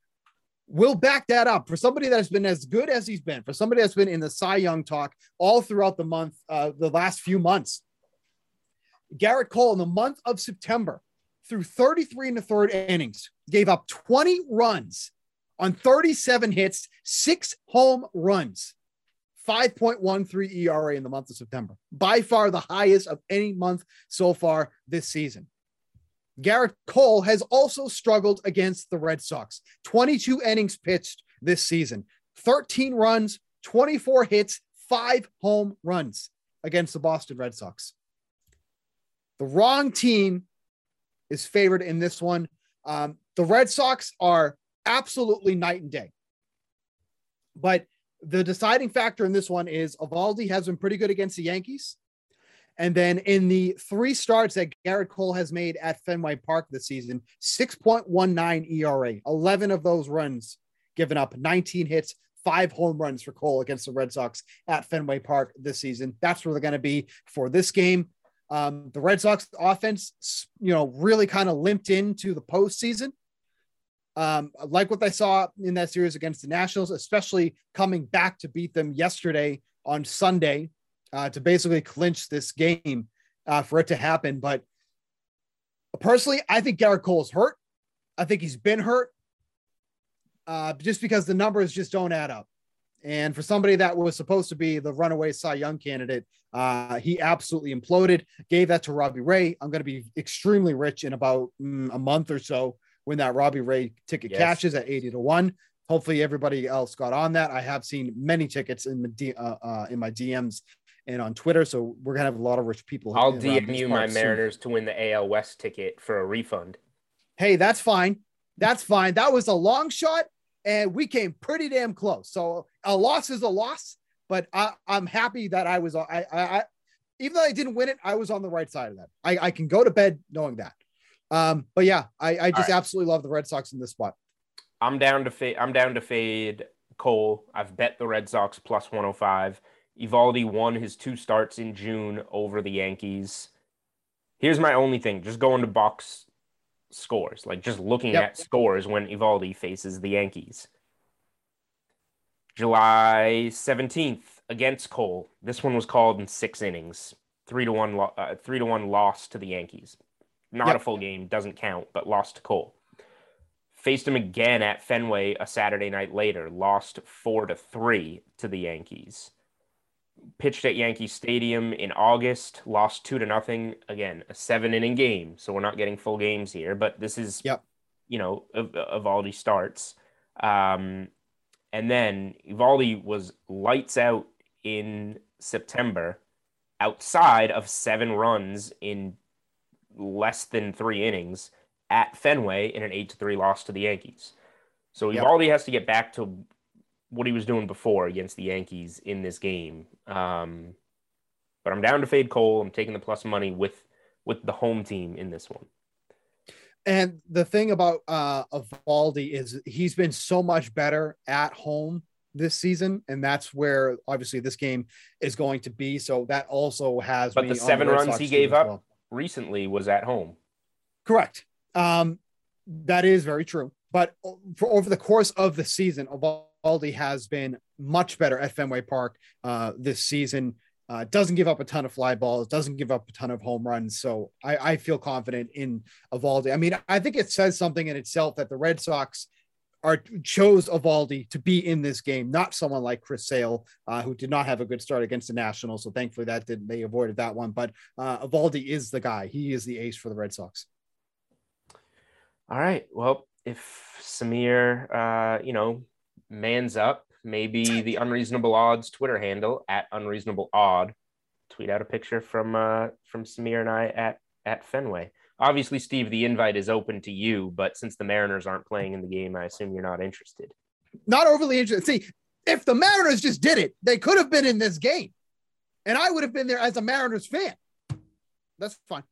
will back that up for somebody that's been as good as he's been, for somebody that's been in the Cy Young talk all throughout the month, uh, the last few months. Gerrit Cole in the month of September through 33 in the third innings gave up 20 runs on 37 hits, six home runs. 5.13 ERA in the month of September, by far the highest of any month so far this season. Gerrit Cole has also struggled against the Red Sox. 22 innings pitched this season, 13 runs, 24 hits, five home runs against the Boston Red Sox. The wrong team is favored in this one. Um, the Red Sox are absolutely night and day. But the deciding factor in this one is Eovaldi has been pretty good against the Yankees. And then in the three starts that Gerrit Cole has made at Fenway Park this season, 6.19 ERA, 11 of those runs given up, 19 hits, five home runs for Cole against the Red Sox at Fenway Park this season. That's where they're going to be for this game. Um, the Red Sox offense, you know, really kind of limped into the postseason. Um, like what I saw in that series against the Nationals, especially coming back to beat them yesterday on Sunday uh, to basically clinch this game uh, for it to happen. But personally, I think Gerrit Cole's hurt. I think he's been hurt uh, just because the numbers just don't add up. And for somebody that was supposed to be the runaway Cy Young candidate, uh, he absolutely imploded. Gave that to Robbie Ray. I'm going to be extremely rich in about mm, a month or so when that Robbie Ray ticket yes. cashes at 80 to 1. Hopefully everybody else got on that. I have seen many tickets in the uh, uh, in my DMs and on Twitter. So we're gonna have a lot of rich people. I'll DM you my Mariners soon. to win the AL West ticket for a refund. Hey, that's fine. That's fine. That was a long shot, and we came pretty damn close. So a loss is a loss, but I, am happy that I was. I, I, I, even though I didn't win it, I was on the right side of that. I, I can go to bed knowing that. Um, but yeah, I, I just right. absolutely love the Red Sox in this spot. I'm down to fade. I'm down to fade Cole. I've bet the Red Sox plus 105. Eovaldi won his two starts in June over the Yankees. Here's my only thing: just going to box scores, like just looking yep. at scores when Eovaldi faces the Yankees. July 17th against Cole. This one was called in six innings, three to one, uh, three to one loss to the Yankees. Not yep. a full game, doesn't count, but lost to Cole. Faced him again at Fenway a Saturday night later, lost four to three to the Yankees pitched at Yankee Stadium in August, lost two to nothing. Again, a seven inning game, so we're not getting full games here. But this is, yep. you know, Eovaldi starts, um, and then Eovaldi was lights out in September, outside of seven runs in less than three innings at Fenway in an eight to three loss to the Yankees. So yep. Has to get back to what he was doing before against the Yankees in this game. Um, but I'm down to fade Cole. I'm taking the plus money with with the home team in this one. And the thing about uh Eovaldi is he's been so much better at home this season, and that's where obviously this game is going to be. So that also has. But the seven the runs he gave up well. recently was at home. Correct. Um, that is very true. But for over the course of the season, Eovaldi has been much better at Fenway Park uh, this season. Uh, doesn't give up a ton of fly balls, doesn't give up a ton of home runs. So I, I feel confident in Eovaldi. I mean, I think it says something in itself that the Red Sox are chose Eovaldi to be in this game, not someone like Chris Sale, uh, who did not have a good start against the Nationals. So thankfully that did they avoided that one. But uh, Eovaldi is the guy. He is the ace for the Red Sox. All right. Well, if Samir, uh, you know, man's up, maybe the unreasonable odds Twitter handle at unreasonable odd tweet out a picture from uh, from Samir and I at at Fenway. Obviously, Steve, the invite is open to you, but since the Mariners aren't playing in the game, I assume you're not interested. Not overly interested. See, if the Mariners just did it, they could have been in this game, and I would have been there as a Mariners fan. That's fine.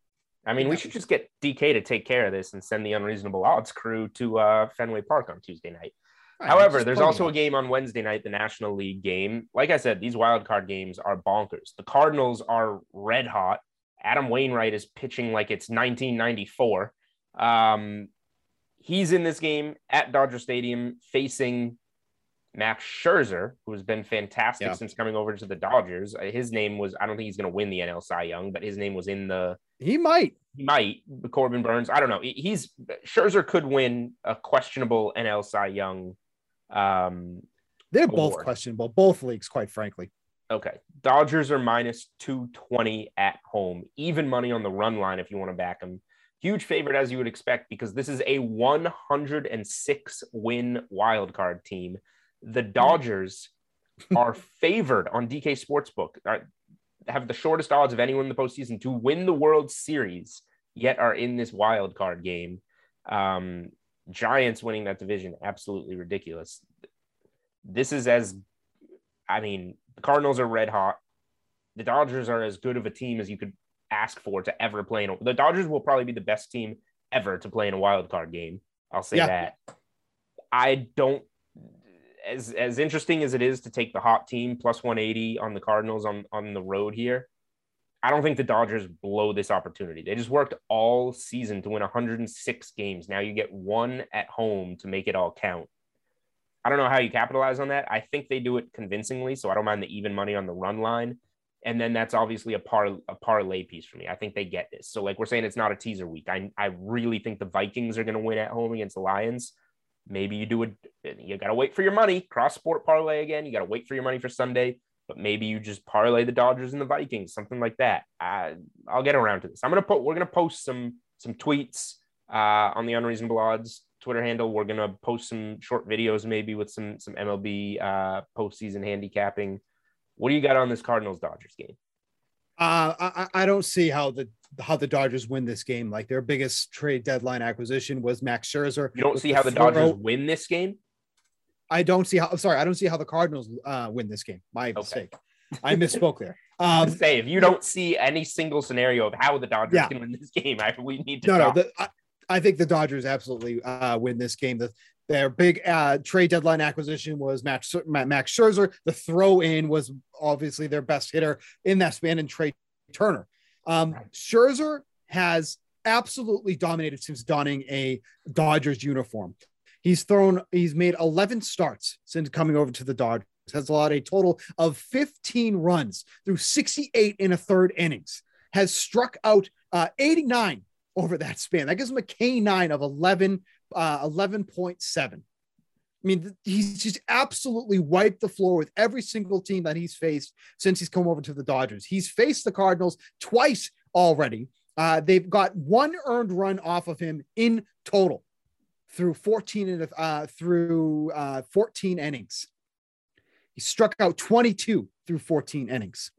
I mean, we should just get DK to take care of this and send the unreasonable odds crew to uh, Fenway Park on Tuesday night. Right, However, there's also a game on Wednesday night, the National League game. Like I said, these wild card games are bonkers. The Cardinals are red hot. Adam Wainwright is pitching like it's 1994. Um, he's in this game at Dodger Stadium facing Max Scherzer, who has been fantastic Yeah. since coming over to the Dodgers. Uh, His name was, I don't think he's going to win the NL Cy Young, but his name was in the, He might. he might, Corbin Burnes. I don't know. He's, Scherzer could win a questionable NL Cy Young. Um, They're both Award. questionable, both leagues, quite frankly. Okay. Dodgers are minus 220 at home. Even money on the run line if you want to back them. Huge favorite as you would expect because this is a 106 win wild card team. The Dodgers are favored on DK Sportsbook. uh, Have the shortest odds of anyone in the postseason to win the World Series, yet are in this wild card game. Um, Giants winning that division, absolutely ridiculous. This is as, I mean, the Cardinals are red hot. The Dodgers are as good of a team as you could ask for to ever play in. A, the Dodgers will probably be the best team ever to play in a wild card game. I'll say Yeah. that. I don't as as interesting as it is to take the hot team plus 180 on the Cardinals on on the road here. I don't think the Dodgers blow this opportunity. They just worked all season to win 106 games. Now you get one at home to make it all count. I don't know how you capitalize on that. I think they do it convincingly, so I don't mind the even money on the run line. And then that's obviously a par a parlay piece for me. I think they get this. So like we're saying, it's not a teaser week. I I really think the Vikings are going to win at home against the Lions. Maybe you do it. You got to wait for your money. Cross sport parlay again. You got to wait for your money for Sunday. But maybe you just parlay the Dodgers and the Vikings, something like that. I, I'll get around to this. I'm gonna put. We're gonna post some some tweets uh, on the Unreasonable Odds Twitter handle. We're gonna post some short videos, maybe with some some MLB uh, postseason handicapping. What do you got on this Cardinals Dodgers game? Uh, I, I don't see how the how the Dodgers win this game. Like their biggest trade deadline acquisition was Max Scherzer. You don't see how the Dodgers win this game? I don't see how. I'm sorry, I don't see how the Cardinals uh, win this game. My mistake. I misspoke there. Um, say if you don't see any single scenario of how the Dodgers Yeah. can win this game, I, we need to no, no. The, I, I think the Dodgers absolutely uh, win this game. The, their big uh, trade deadline acquisition was Max, Max Scherzer. The throw in was obviously their best hitter in that span and Trea Turner. Um, Right. Scherzer has absolutely dominated since donning a Dodgers uniform. He's thrown, he's made 11 starts since coming over to the Dodgers, has allowed a total of 15 runs through 68 in a third innings, has struck out uh, 89 over that span. That gives him a K9 of 11, uh, 11.7. I mean, he's just absolutely wiped the floor with every single team that he's faced since he's come over to the Dodgers. He's faced the Cardinals twice already. Uh, they've got one earned run off of him in total through 14 and uh, through uh, 14 innings. He struck out 22 through 14 innings.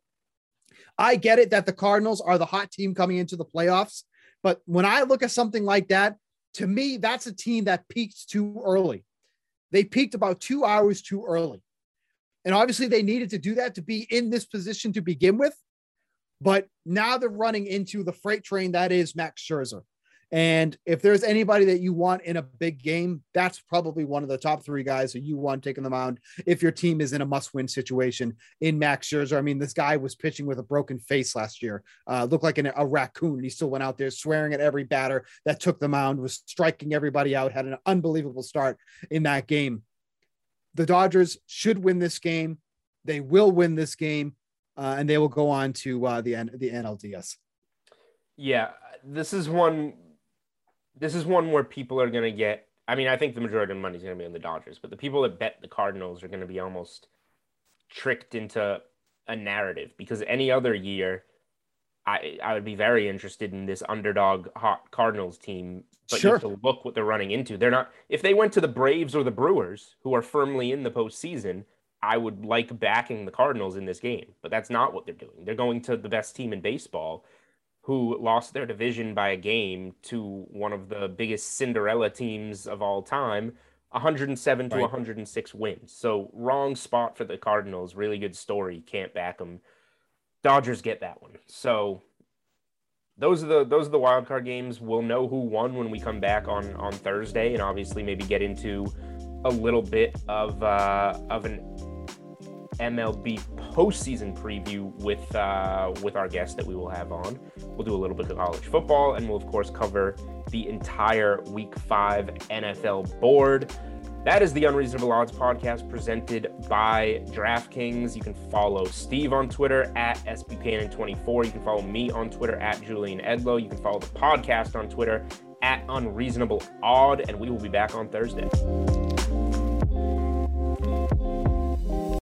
I get it that the Cardinals are the hot team coming into the playoffs, but when I look at something like that, to me, that's a team that peaked too early. They peaked about two hours too early. And obviously, they needed to do that to be in this position to begin with. But now they're running into the freight train that is Max Scherzer. And if there's anybody that you want in a big game, that's probably one of the top three guys that you want taking the mound if your team is in a must win situation in Max Scherzer. I mean, this guy was pitching with a broken face last year, uh, looked like an, a raccoon. He still went out there swearing at every batter that took the mound, was striking everybody out, had an unbelievable start in that game. The Dodgers should win this game. They will win this game, uh, and they will go on to uh, the, N- the NLDS. Yeah, this is one. This is one where people are going to get. I mean, I think the majority of the money is going to be on the Dodgers, but the people that bet the Cardinals are going to be almost tricked into a narrative because any other year, I I would be very interested in this underdog hot Cardinals team. But you have to look what they're running into. They're not. If they went to the Braves or the Brewers, who are firmly in the postseason, I would like backing the Cardinals in this game. But that's not what they're doing. They're going to the best team in baseball who lost their division by a game to one of the biggest Cinderella teams of all time, 107 to 106 wins. So wrong spot for the Cardinals. Really good story. Can't back them. Dodgers get that one. So those are the those are the wild card games. We'll know who won when we come back on on Thursday, and obviously maybe get into a little bit of uh, of an MLB postseason preview with uh, with our guest that we will have on. We'll do a little bit of college football, and we'll, of course, cover the entire week five NFL board. That is the Unreasonable Odds podcast presented by DraftKings. You can follow Steve on Twitter at SBPN24. You can follow me on Twitter at Julian Edlow. You can follow the podcast on Twitter at Unreasonable Odd, and we will be back on Thursday.